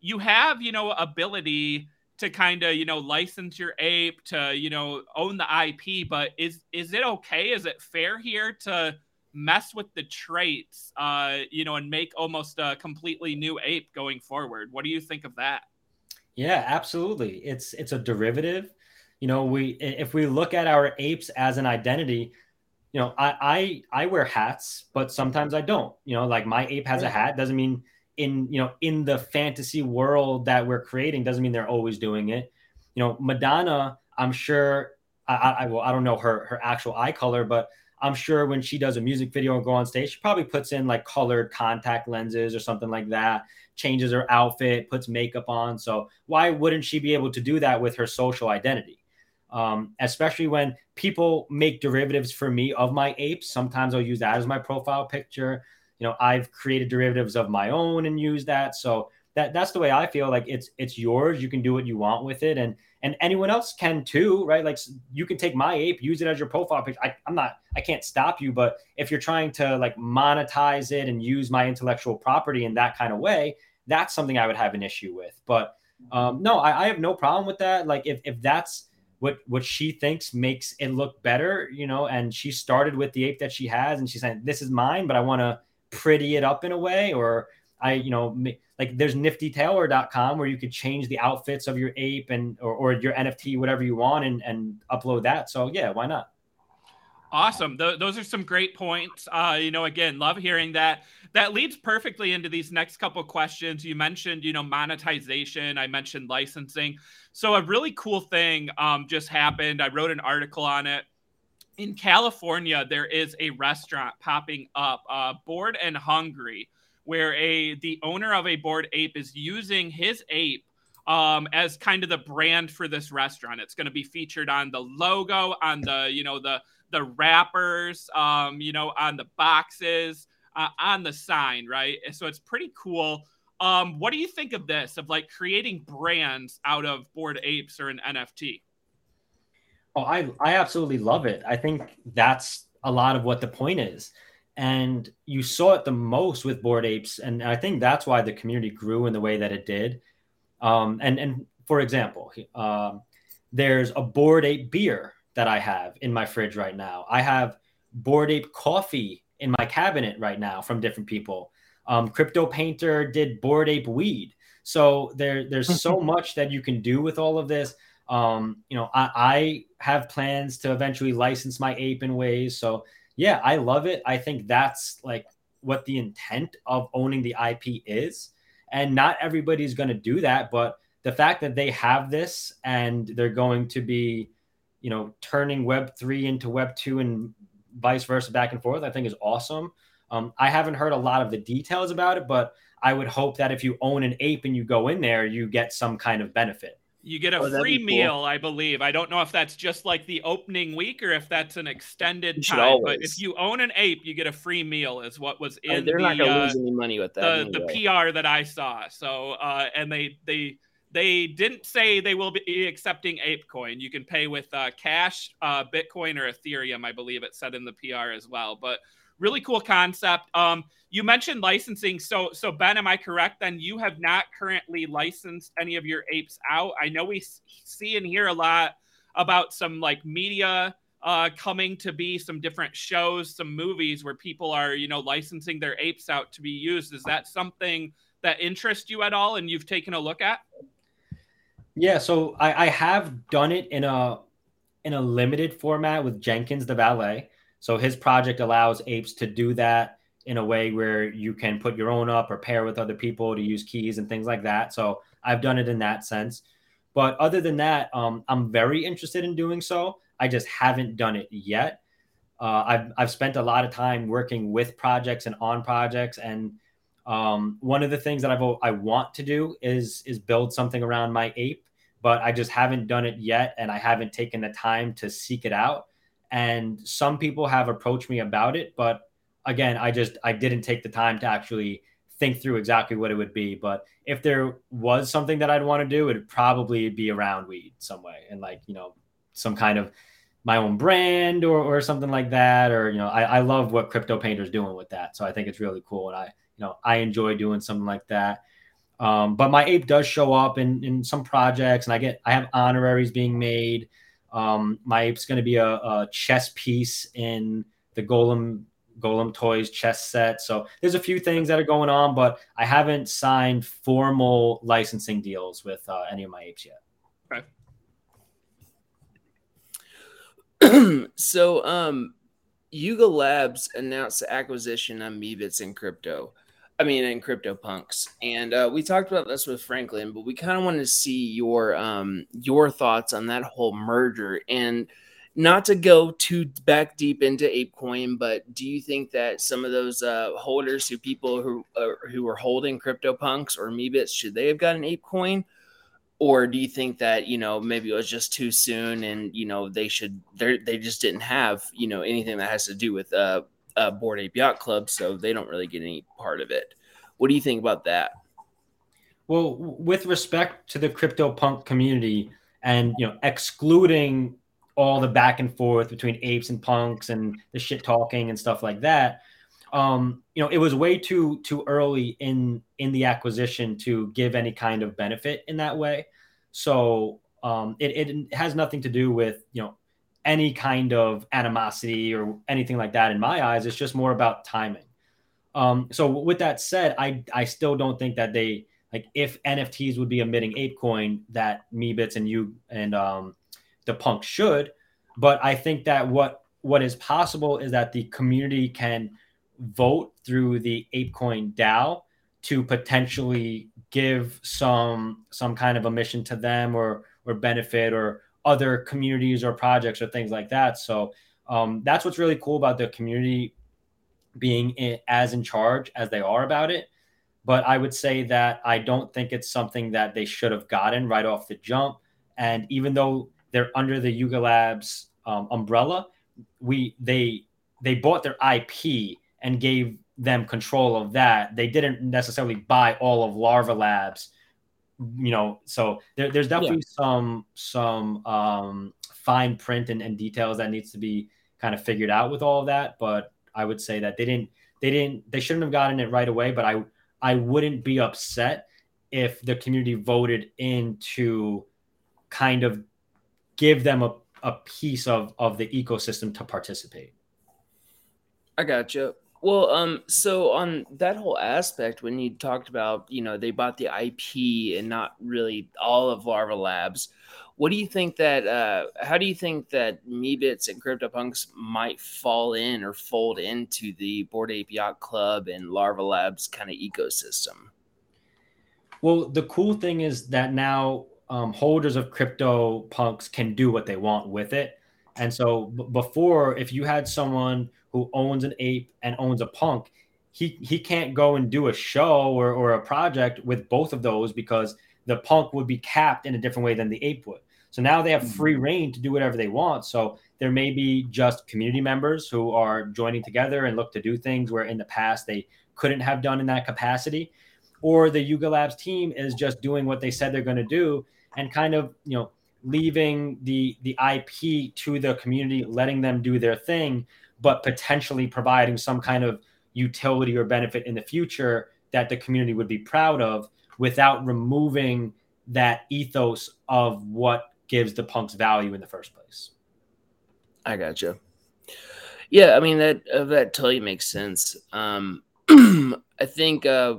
you have, you know, ability to kind of you know license your ape to you know own the ip but is is it okay is it fair here to mess with the traits uh you know and make almost a completely new ape going forward what do you think of that yeah absolutely. It's it's a derivative. You know we if we look at our apes as an identity you know i i i wear hats but sometimes i don't. You know like my ape has a hat doesn't mean in you know in the fantasy world that we're creating doesn't mean they're always doing it. You know madonna i'm sure i i well i don't know her her actual eye color but i'm sure when she does a music video or go on stage she probably puts in like colored contact lenses or something like that changes her outfit puts makeup on. So why wouldn't she be able to do that with her social identity? Um, especially when people make derivatives for me of my apes. Sometimes i'll use that as my profile picture. You know i've created derivatives of my own and use that. So that that's the way i feel like it's it's yours. You can do what you want with it. And and anyone else can too right? Like you can take my ape use it as your profile picture I, i'm not i can't stop you but if you're trying to like monetize it and use my intellectual property in that kind of way that's something i would have an issue with but um, no I, I have no problem with that. Like if, if that's what what she thinks makes it look better you know and she started with the ape that she has and she's saying this is mine but i want to pretty it up in a way or I, you know, like there's niftytailor.com where you could change the outfits of your ape and or, or your NFT, whatever you want, and, and upload that. So yeah, why not? Awesome. Th- those are some great points. Uh, you know, again, love hearing that. That leads perfectly into these next couple questions. You mentioned, you know, monetization. I mentioned licensing. So a really cool thing um, just happened. I wrote an article on it in California, there is a restaurant popping up, uh, Bored and Hungry, where a the owner of a bored ape is using his ape um, as kind of the brand for this restaurant. It's going to be featured on the logo, on the you know the the wrappers, um, you know, on the boxes, uh, on the sign, right? So it's pretty cool. Um, what do you think of this? Of like creating brands out of bored apes or an NFT? Oh, I I absolutely love it. I think that's a lot of what the point is. And you saw it the most with bored apes, and I think that's why the community grew in the way that it did. Um, and and for example, um, there's a bored ape beer that I have in my fridge right now. I have bored ape coffee in my cabinet right now from different people. Um, Crypto Painter did bored ape weed. So there there's so much that you can do with all of this. Um, you know, I, I have plans to eventually license my ape in ways. So yeah, I love it. I think that's like what the intent of owning the IP is. And not everybody's going to do that, but the fact that they have this and they're going to be, you know, turning Web three into Web two and vice versa back and forth, I think is awesome. Um, I haven't heard a lot of the details about it, but I would hope that if you own an ape and you go in there, you get some kind of benefit. You get a oh, free meal. I believe. I don't know if that's just like the opening week or if that's an extended time. Always. But if you own an ape, you get a free meal, is what was in. I mean, they're the, not to uh, lose any money with that. The, anyway. the PR that I saw. So, uh, and they they they didn't say they will be accepting ApeCoin. You can pay with uh, cash, uh, Bitcoin, or Ethereum. I believe it said in the PR as well. But really cool concept. Um, you mentioned licensing. So, so Ben, am I correct? Then you have not currently licensed any of your apes out. I know we see and hear a lot about some like media uh, coming to be some different shows, some movies where people are, you know, licensing their apes out to be used. Is that something that interests you at all, and you've taken a look at? Yeah, so I, I have done it in a in a limited format with Jenkins the valet. So his project allows apes to do that in a way where you can put your own up or pair with other people to use keys and things like that. So I've done it in that sense. But other than that, um, I'm very interested in doing so. I just haven't done it yet. Uh, I've, I've spent a lot of time working with projects and on projects. And um, one of the things that I've, I want to do is, is build something around my ape, but I just haven't done it yet. And I haven't taken the time to seek it out and some people have approached me about it but again i just i didn't take the time to actually think through exactly what it would be. But if there was something that i'd want to do it'd probably be around weed some way and like you know some kind of my own brand or, or something like that or you know I, I love what crypto painter's doing with that. So i think it's really cool and i you know i enjoy doing something like that. Um, but my ape does show up in, in some projects and i get i have honoraries being made um, my ape's going to be a, a, chess piece in the Golem Golem Toys chess set. So there's a few things that are going on, but I haven't signed formal licensing deals with uh, any of my apes yet. Okay. so, um, Yuga Labs announced the acquisition of Meebits in crypto. I mean, in CryptoPunks, and uh, we talked about this with Franklin, but we kind of wanted to see your um, your thoughts on that whole merger, and not to go too back deep into ApeCoin, but do you think that some of those uh, holders, who people who uh, who were holding CryptoPunks or Meebits, should they have gotten ApeCoin? Or do you think that you know maybe it was just too soon, and you know they should they they just didn't have you know anything that has to do with uh, uh, Bored Ape Yacht Club, so they don't really get any part of it. What do you think about that? Well, with respect to the crypto punk community, and you know, excluding all the back and forth between apes and punks and the shit talking and stuff like that, um, you know, it was way too too early in in the acquisition to give any kind of benefit in that way. So um, it, it has nothing to do with you know any kind of animosity or anything like that in my eyes. It's just more about timing. Um, so with that said, I I still don't think that they like if NFTs would be emitting ApeCoin that Meebits and you and um, the Punk should, but I think that what what is possible is that the community can vote through the ApeCoin DAO to potentially give some some kind of emission to them or or benefit or other communities or projects or things like that. So um, that's what's really cool about the community being in, as in charge as they are about it. But I would say that I don't think it's something that they should have gotten right off the jump. And even though they're under the Yuga Labs um, umbrella, we they they bought their IP and gave them control of that. They didn't necessarily buy all of Larva Labs you know, so there, there's definitely yeah. some some um, fine print and, and details that needs to be kind of figured out with all of that. But I would say that they didn't they didn't they shouldn't have gotten it right away. But I I wouldn't be upset if the community voted in to kind of give them a, a piece of of the ecosystem to participate. I got you. Well, um, so on that whole aspect, when you talked about, you know, they bought the IP and not really all of Larva Labs, what do you think that? Uh, how do you think that Meebits and CryptoPunks might fall in or fold into the Bored Ape Yacht Club and Larva Labs kind of ecosystem? Well, the cool thing is that now um, holders of CryptoPunks can do what they want with it And so b- before, if you had someone who owns an ape and owns a punk, he he can't go and do a show or, or a project with both of those because the punk would be capped in a different way than the ape would. So now they have mm-hmm. free reign to do whatever they want. So there may be just community members who are joining together and look to do things where in the past they couldn't have done in that capacity. Or the Yuga Labs team is just doing what they said they're going to do and kind of, you know, leaving the the IP to the community, letting them do their thing, but potentially providing some kind of utility or benefit in the future that the community would be proud of without removing that ethos of what gives the punks value in the first place. I gotcha. Yeah, I mean that uh, that totally makes sense. Um, I think uh,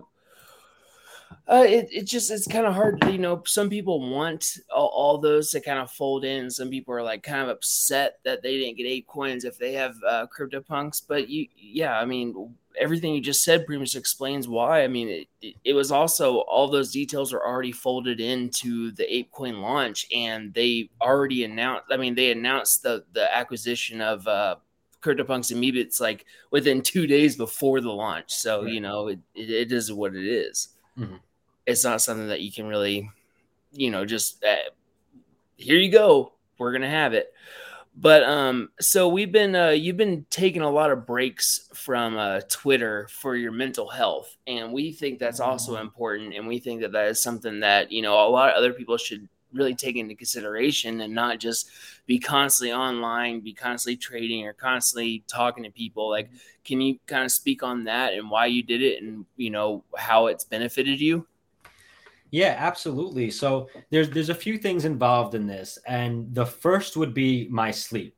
uh, it, it just it's kind of hard you know some people want all, all, those to kind of fold in some people are like kind of upset that they didn't get ape coins if they have uh, CryptoPunks but you yeah i mean everything you just said pretty much explains why i mean it, it, it was also all those details are already folded into the ape coin launch and they already announced i mean they announced the the acquisition of uh CryptoPunks and Meebits like within two days before the launch. So, you know, it, it, it is what it is. Mm-hmm it's not something that you can really, you know, just uh, here you go, we're gonna have it. But um, so we've been uh, you've been taking a lot of breaks from uh, Twitter for your mental health, and we think that's also mm-hmm. important, and we think that that is something that you know a lot of other people should really take into consideration and not just be constantly online, be constantly trading or constantly talking to people. Like, can you kind of speak on that and why you did it and you know how it's benefited you? Yeah, absolutely. So there's there's a few things involved in this, and the first would be my sleep.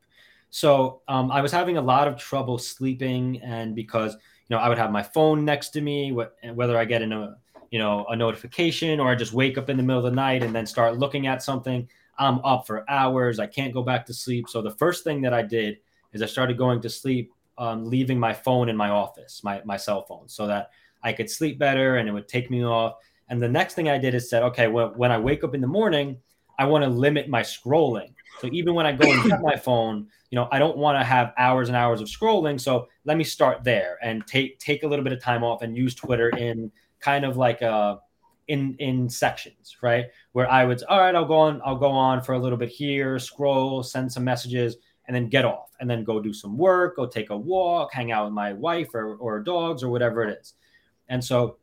So um, I was having a lot of trouble sleeping, and because you know I would have my phone next to me, whether I get in a you know a notification or I just wake up in the middle of the night and then start looking at something, I'm up for hours. I can't go back to sleep. So the first thing that I did is I started going to sleep, um, leaving my phone in my office, my my cell phone, so that I could sleep better and it would take me off and the next thing I did is said, okay, well, when I wake up in the morning, I want to limit my scrolling. So even when I go and get my phone, you know, I don't want to have hours and hours of scrolling. So let me start there and take take a little bit of time off and use Twitter in kind of like a uh, in in sections, right? Where I would, all right, I'll go on, I'll go on for a little bit here, scroll, send some messages, and then get off, and then go do some work, go take a walk, hang out with my wife or or dogs or whatever it is. And so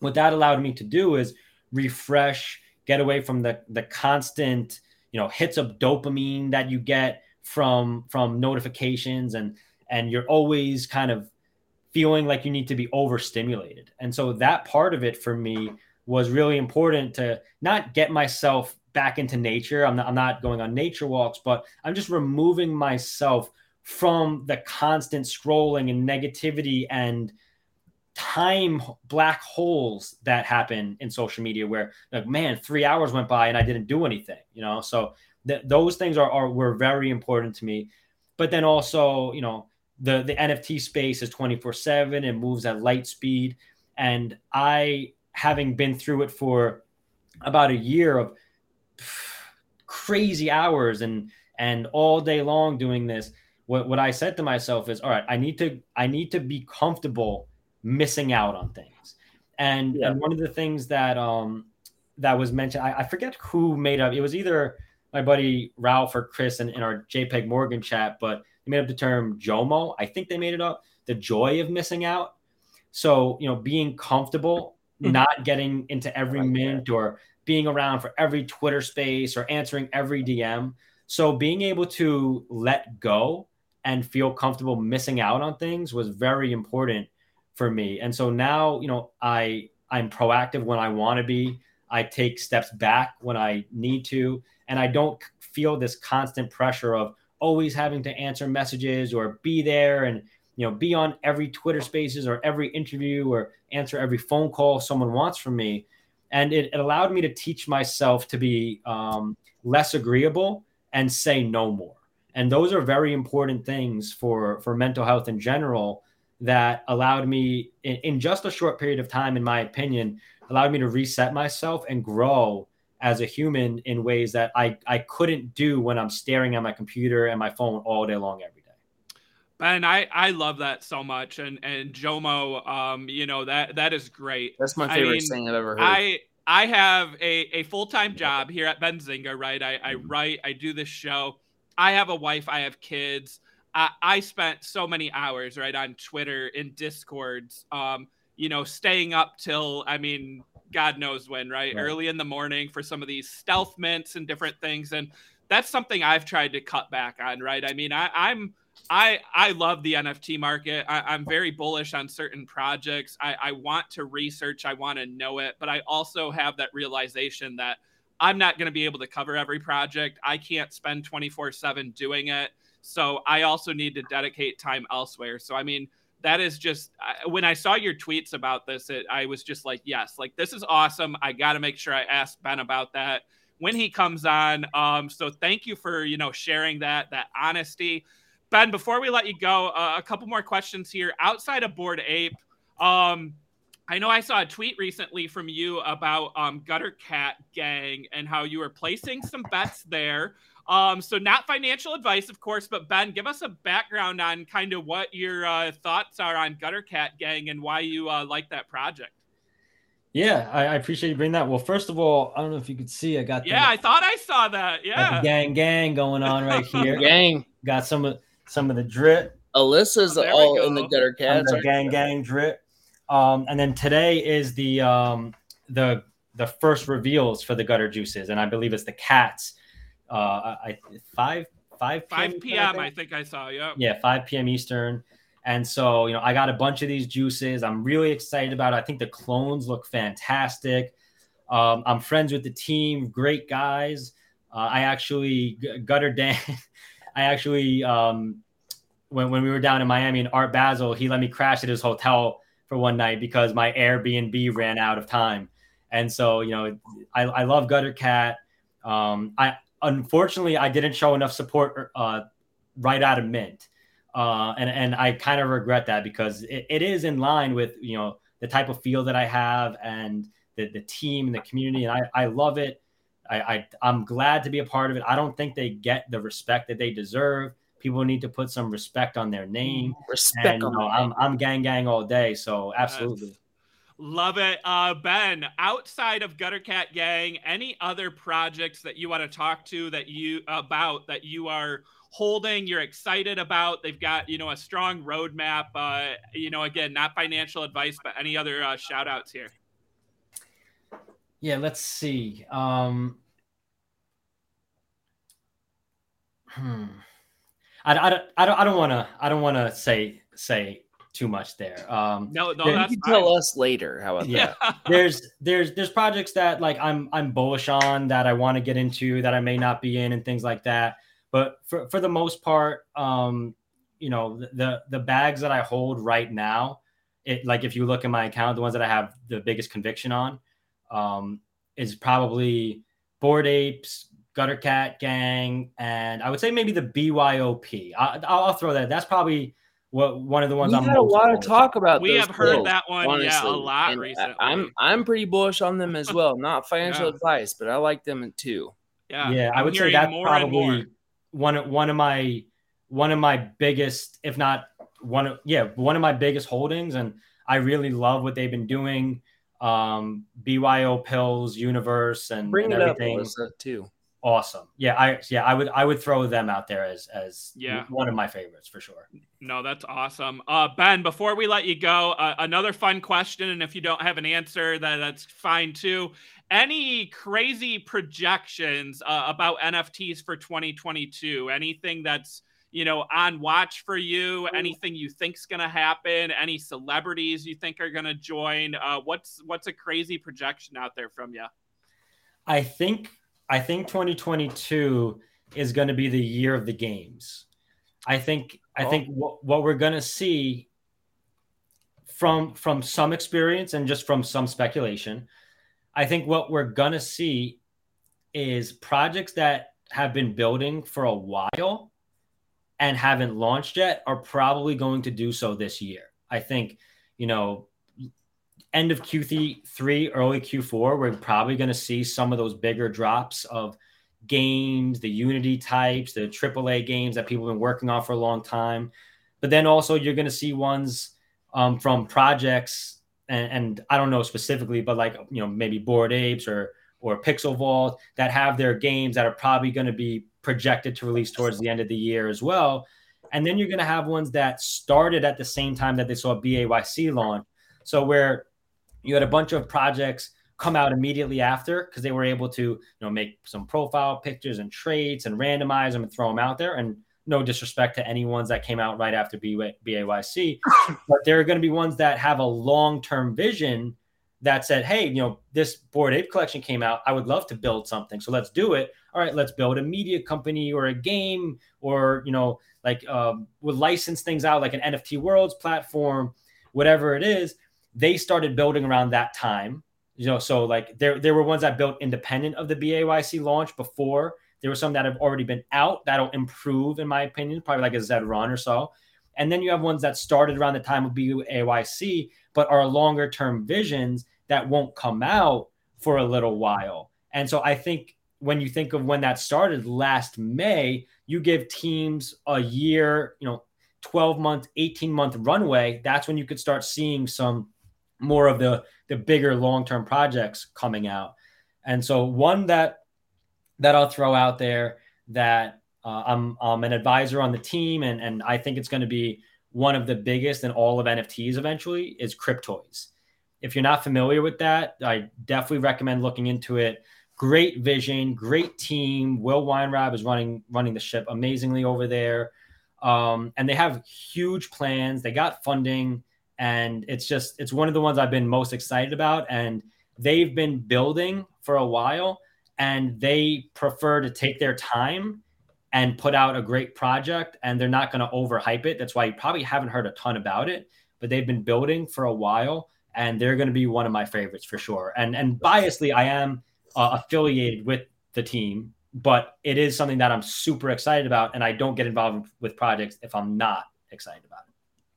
what that allowed me to do is refresh, get away from the the constant, you know, hits of dopamine that you get from from notifications and and you're always kind of feeling like you need to be overstimulated. And so that part of it for me was really important to not get myself back into nature. I'm not, I'm not going on nature walks, but I'm just removing myself from the constant scrolling and negativity and time black holes that happen in social media where like man three hours went by and i didn't do anything you know? So th- those things are, are were very important to me. But then also you know the the nft space is 24 7 and moves at light speed. And i having been through it for about a year of crazy hours and and all day long doing this what, what i said to myself is all right i need to i need to be comfortable missing out on things. And yeah. and one of the things that um that was mentioned, I, I, forget who made up. It was either my buddy Ralph or Chris in, in our JPEG Morgan chat, but they made up the term JOMO. I think they made it up. The joy of missing out. So you know, being comfortable, hmm. not getting into every like mint that. or being around for every Twitter space or answering every DM. So being able to let go and feel comfortable missing out on things was very important for me. And so now, you know, I I'm proactive when I want to be. I take steps back when I need to, and I don't feel this constant pressure of always having to answer messages or be there and you know be on every Twitter Spaces or every interview or answer every phone call someone wants from me. And it, it allowed me to teach myself to be um, less agreeable and say no more. And those are very important things for for mental health in general that allowed me in, in, just a short period of time in my opinion allowed me to reset myself and grow as a human in ways that I, I couldn't do when I'm staring at my computer and my phone all day long every day. Ben, I, I love that so much, and and Jomo, um, you know that that is great. That's my favorite I mean, thing I've ever heard. I I have a, a full time job here at Benzinga, right? I, I mm-hmm. write, I do this show. I have a wife, I have kids. I, I spent so many hours, right, on Twitter, in Discords, um, you know, staying up till, I mean, God knows when, right? right? Early in the morning for some of these stealth mints and different things. And that's something I've tried to cut back on, right? I mean, I, I'm I I love the NFT market. I, am very bullish on certain projects. I, I want to research. I want to know it, but I also have that realization that I'm not going to be able to cover every project. I can't spend 24 seven doing it. So I also need to dedicate time elsewhere. So I mean, that is just when I saw your tweets about this, it, I was just like, yes, like this is awesome. I got to make sure I ask Ben about that when he comes on. Um, so thank you for you know sharing that that honesty. Ben, before we let you go, uh, a couple more questions here. Outside of Bored Ape, um, I know I saw a tweet recently from you about um, Gutter Cat Gang and how you were placing some bets there. Um, so not financial advice, of course, but Ben, give us a background on kind of what your uh, thoughts are on Gutter Cat Gang and why you uh, like that project. Yeah, I, I, appreciate you bringing that. Well, first of all, I don't know if you could see, I got yeah, the, I thought I saw that. Yeah, gang, gang going on right here. gang got some of some of the drip. Alyssa's oh, all in the gutter cats. The gang gang drip. Um, and then today is the um, the the first reveals for the gutter juices, and I believe it's the cats. Uh, I five five p.m. 5 p.m. I think I saw. Yeah. Yeah, five p.m. Eastern. And so, you know, I got a bunch of these juices. I'm really excited about it. I think the clones look fantastic. Um, I'm friends with the team, great guys. Uh, I actually gutter Dan. I actually, um, when, when we were down in Miami and Art Basel, he let me crash at his hotel for one night because my Airbnb ran out of time. And so, you know, I, I love Gutter Cat. Um, I unfortunately I didn't show enough support uh, right out of Mint, uh, and and I kind of regret that because it, it is in line with you know the type of feel that I have and the the team and the community, and I I love it. I, I I'm glad to be a part of it. I don't think they get the respect that they deserve. People need to put some respect on their name. Respect. And, you know, I'm I'm gang gang all day. So absolutely. Yes. Love it. Uh, ben, outside of Gutter Cat Gang, any other projects that you want to talk to that you about that you are holding, you're excited about? They've got, you know, a strong roadmap. Uh, you know, again, not financial advice, but any other uh, shout outs here? Yeah, let's see. Um, hmm. I, I, I don't I don't want to I don't want to say say too much there. Um, no, no, that's you tell us later. How about yeah. that? there's there's there's projects that like I'm I'm bullish on that I want to get into that I may not be in and things like that. But for for the most part, um, you know, the the bags that I hold right now, it like if you look at my account, the ones that I have the biggest conviction on, um, is probably bored Apes, Gutter Cat Gang, and I would say maybe the BYOP. I, will throw that. That's probably what one of the ones we I'm had a lot of talk about. We have heard that one, honestly. yeah, a lot and recently. I'm I'm pretty bullish on them as well. Not financial yeah. advice, but I like them too. Yeah, yeah, I would say that's probably one one of my one of my biggest, if not one of yeah, one of my biggest holdings, and I really love what they've been doing um, BYO Pills Universe and, Bring and everything up, too. Awesome. Yeah, I yeah, I would I would throw them out there as as yeah. one of my favorites for sure. No, that's awesome. Uh, ben, before we let you go, uh, another fun question, and if you don't have an answer, that that's fine too. Any crazy projections uh, about NFTs for 2022? Anything that's you know, on watch for you? Anything you think's going to happen? Any celebrities you think are going to join? Uh, what's what's a crazy projection out there from you? I think I think 2022 is going to be the year of the games. I think I oh. think what, what we're going to see from from some experience and just from some speculation, I think what we're going to see is projects that have been building for a while and haven't launched yet are probably going to do so this year. I think, you know, end of Q3, early Q4, we're probably going to see some of those bigger drops of games, the Unity types, the AAA games that people have been working on for a long time. But then also you're going to see ones um, from projects, and, and, I don't know specifically, but like you know maybe Bored Apes or or Pixel Vault that have their games that are probably going to be projected to release towards the end of the year as well. And then you're going to have ones that started at the same time that they saw BAYC launch. So where you had a bunch of projects come out immediately after because they were able to you know make some profile pictures and traits and randomize them and throw them out there and no disrespect to any ones that came out right after BAYC, but there are going to be ones that have a long-term vision that said, "Hey, you know, this Bored Ape collection came out. I would love to build something, so let's do it. All right, let's build a media company or a game, or you know, like um, we'll license things out like an NFT Worlds platform, whatever it is." They started building around that time you know, so like there there were ones that built independent of the BAYC launch before. There were some that have already been out that'll improve, in my opinion, probably like a Zed Run or so. And then you have ones that started around the time of BAYC, but are longer term visions that won't come out for a little while. And so I think when you think of when that started last May, you give teams a year, you know, 12 month, 18 month runway. That's when you could start seeing some more of the the bigger long term projects coming out. And so one that that I'll throw out there that uh, I'm I'm an advisor on the team, and and I think it's going to be one of the biggest in all of NFTs eventually is Cryptoys. If you're not familiar with that, I definitely recommend looking into it. Great vision, great team. Will Weinraub is running running the ship amazingly over there, um, and they have huge plans. They got funding and it's just it's one of the ones I've been most excited about. And they've been building for a while and they prefer to take their time and put out a great project and they're not going to overhype it. That's why you probably haven't heard a ton about it but they've been building for a while and they're going to be one of my favorites for sure. And and biasly I am uh, affiliated with the team but it is something that I'm super excited about and I don't get involved with projects if I'm not excited about it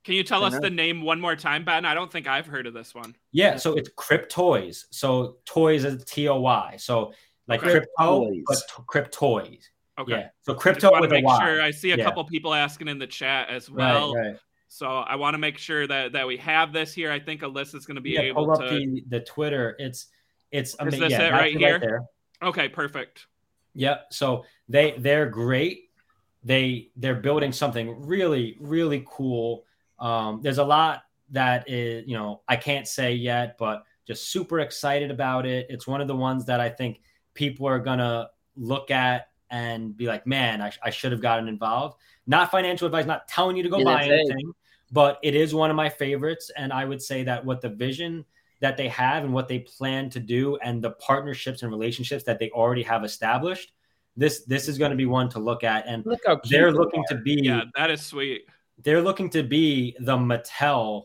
can you tell us the name one more time, Ben? I don't think I've heard of this one. Yeah, so it's Cryptoys. So toys is T O Y. So like okay. crypto, but t- Cryptoys. Okay. Yeah. So crypto with make a Y. Sure, I see a yeah. couple people asking in the chat as well. Right, right. So I want to make sure that that we have this here. I think Alyssa's going to be yeah, able pull up to the, the Twitter. It's it's is this yeah, it right here? Right there. Okay, perfect. Yep. So they they're great. They they're building something really really cool um, there's a lot that is, you know, I can't say yet, but just super excited about it. It's one of the ones that I think people are gonna look at and be like, man, I, I should have gotten involved. Not financial advice, not telling you to go yeah, buy anything, it. but it is one of my favorites. And I would say that what the vision that they have and what they plan to do and the partnerships and relationships that they already have established, this this is going to be one to look at. And look they're looking to be yeah, that is sweet they're looking to be the Mattel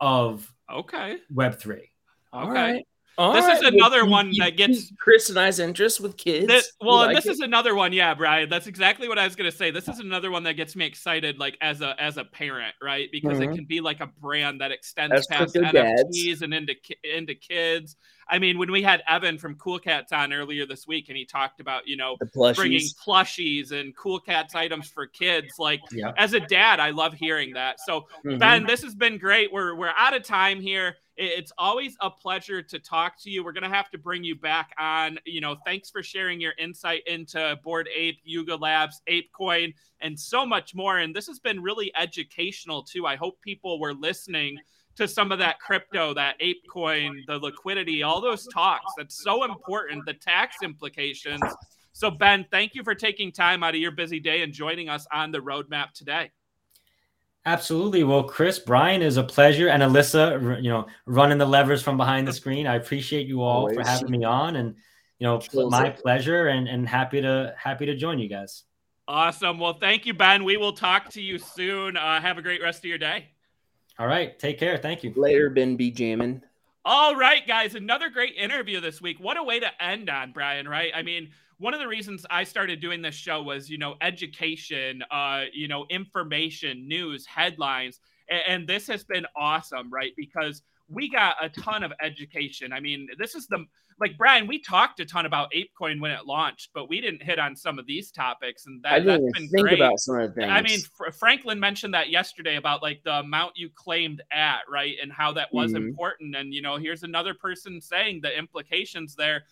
of okay Web three. Okay. Right. All this right. is another one that gets Chris and I's interest with kids. This, well, like this it. is another one, yeah, Brian. That's exactly what I was gonna say. This is another one that gets me excited, like as a as a parent, right? Because mm-hmm. it can be like a brand that extends That's past NFTs dads. and into into kids. I mean, when we had Evan from Cool Cats on earlier this week, and he talked about you know bringing plushies and Cool Cats items for kids. Like yeah. as a dad, I love hearing that. So mm-hmm. Ben, this has been great. We're we're out of time here. It's always a pleasure to talk to you. We're gonna have to bring you back on. You know, thanks for sharing your insight into Bored Ape, Yuga Labs, ApeCoin, and so much more. And this has been really educational too. I hope people were listening to some of that crypto, that ApeCoin, the liquidity, all those talks. That's so important, the tax implications. So, Ben, thank you for taking time out of your busy day and joining us on the roadmap today. Absolutely. Well, Chris, Brian is a pleasure, and Alyssa, you know, running the levers from behind the screen. I appreciate you all Always. for having me on, and you know, my pleasure, and and happy to happy to join you guys. Awesome. Well, thank you, Ben. We will talk to you soon. Uh, have a great rest of your day. All right. Take care. Thank you. Later, Ben B. Jamming. All right, guys. Another great interview this week. What a way to end on, Brian, right? I mean, one of the reasons I started doing this show was, you know, education, uh, you know, information, news, headlines. And, and this has been awesome, right? Because we got a ton of education. I mean, this is the like Brian, we talked a ton about ApeCoin when it launched, but we didn't hit on some of these topics, and that, that's been think great. about some of the things. I mean, Fr- Franklin mentioned that yesterday about like the amount you claimed at, right, and how that was Mhm. important. And you know, here's another person saying the implications there.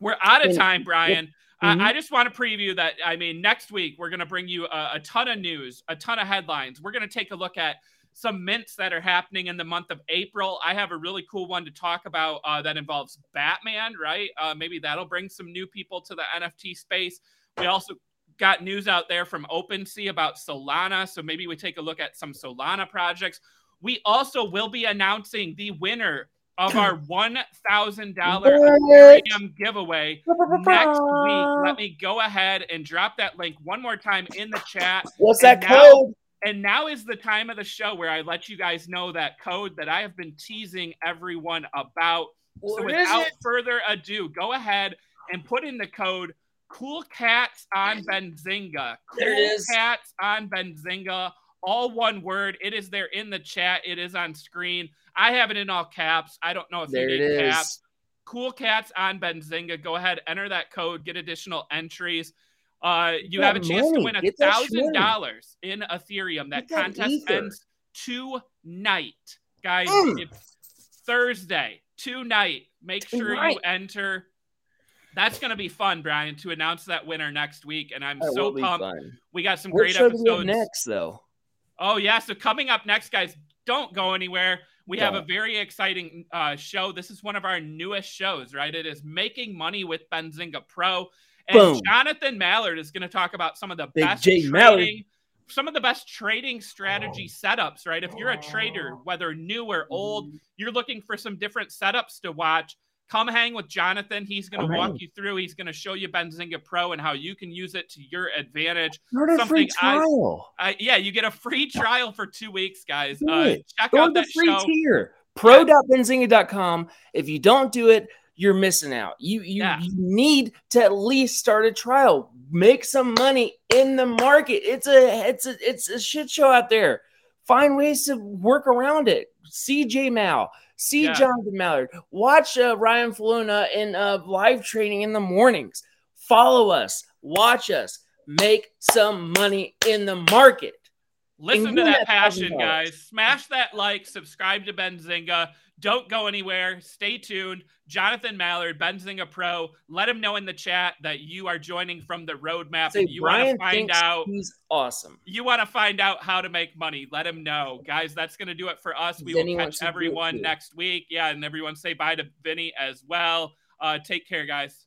We're out of time, Brian. Mhm. I, I just want to preview that. I mean, next week we're going to bring you a, a ton of news, a ton of headlines. We're going to take a look at some mints that are happening in the month of April. I have a really cool one to talk about uh, that involves Batman, right? Uh, maybe that'll bring some new people to the NFT space. We also got news out there from OpenSea about Solana, so maybe we take a look at some Solana projects. We also will be announcing the winner of our one thousand dollar What? Ethereum giveaway next week. Let me go ahead and drop that link one more time in the chat. What's And that now- code? And now is the time of the show where I let you guys know that code that I have been teasing everyone about. So without further ado, go ahead and put in the code Cool Cats on Benzinga. Cool There it is. Cats on Benzinga. All one word. It is there in the chat. It is on screen. I have it in all caps. I don't know if There you it need is. caps. Cool Cats on Benzinga. Go ahead, enter that code, get additional entries. Uh, you Get have a chance to win a thousand dollars in Ethereum. That that contest ether. ends tonight, guys. Mm. It's Thursday tonight. Make sure you enter. That's going to be fun, Brian, to announce that winner next week. And I'm That so pumped. fun. We got some What great show do we have episodes. next, though? Oh yeah, so coming up next, guys, don't go anywhere. We have a very exciting uh, show. This is one of our newest shows, right? It is making money with Benzinga Pro, and Boom. Jonathan Mallard is going to talk about some of the Big best J trading, Mallard. some of the best trading strategy setups, right? If you're a trader, whether new or old, you're looking for some different setups to watch. Come hang with Jonathan. He's going to walk you through. He's going to show you Benzinga Pro and how you can use it to your advantage. Not a free I- trial. Uh, yeah, you get a free trial for two weeks, guys. Uh, check Go out the free show. tier. Pro.benzinga.com. If you don't do it, you're missing out. You you, Yeah. you need to at least start a trial. Make some money in the market. It's a it's a it's a shit show out there. Find ways to work around it. CJ Mal. See Yeah. Jonathan Mallard. Watch uh, Ryan Faluna in uh, live training in the mornings. Follow us. Watch us. Make some money in the market. Listen to that that passion, guys. Smash that like, subscribe to Benzinga. Don't go anywhere. Stay tuned. Jonathan Mallard, Benzinga Pro. Let him know in the chat that you are joining from the roadmap. And you want to find out. he's awesome. You want to find out how to make money. Let him know, guys. That's going to do it for us. We Vinny will catch to do it everyone next week. Yeah, and everyone say bye to Vinny as well. Uh, take care, guys.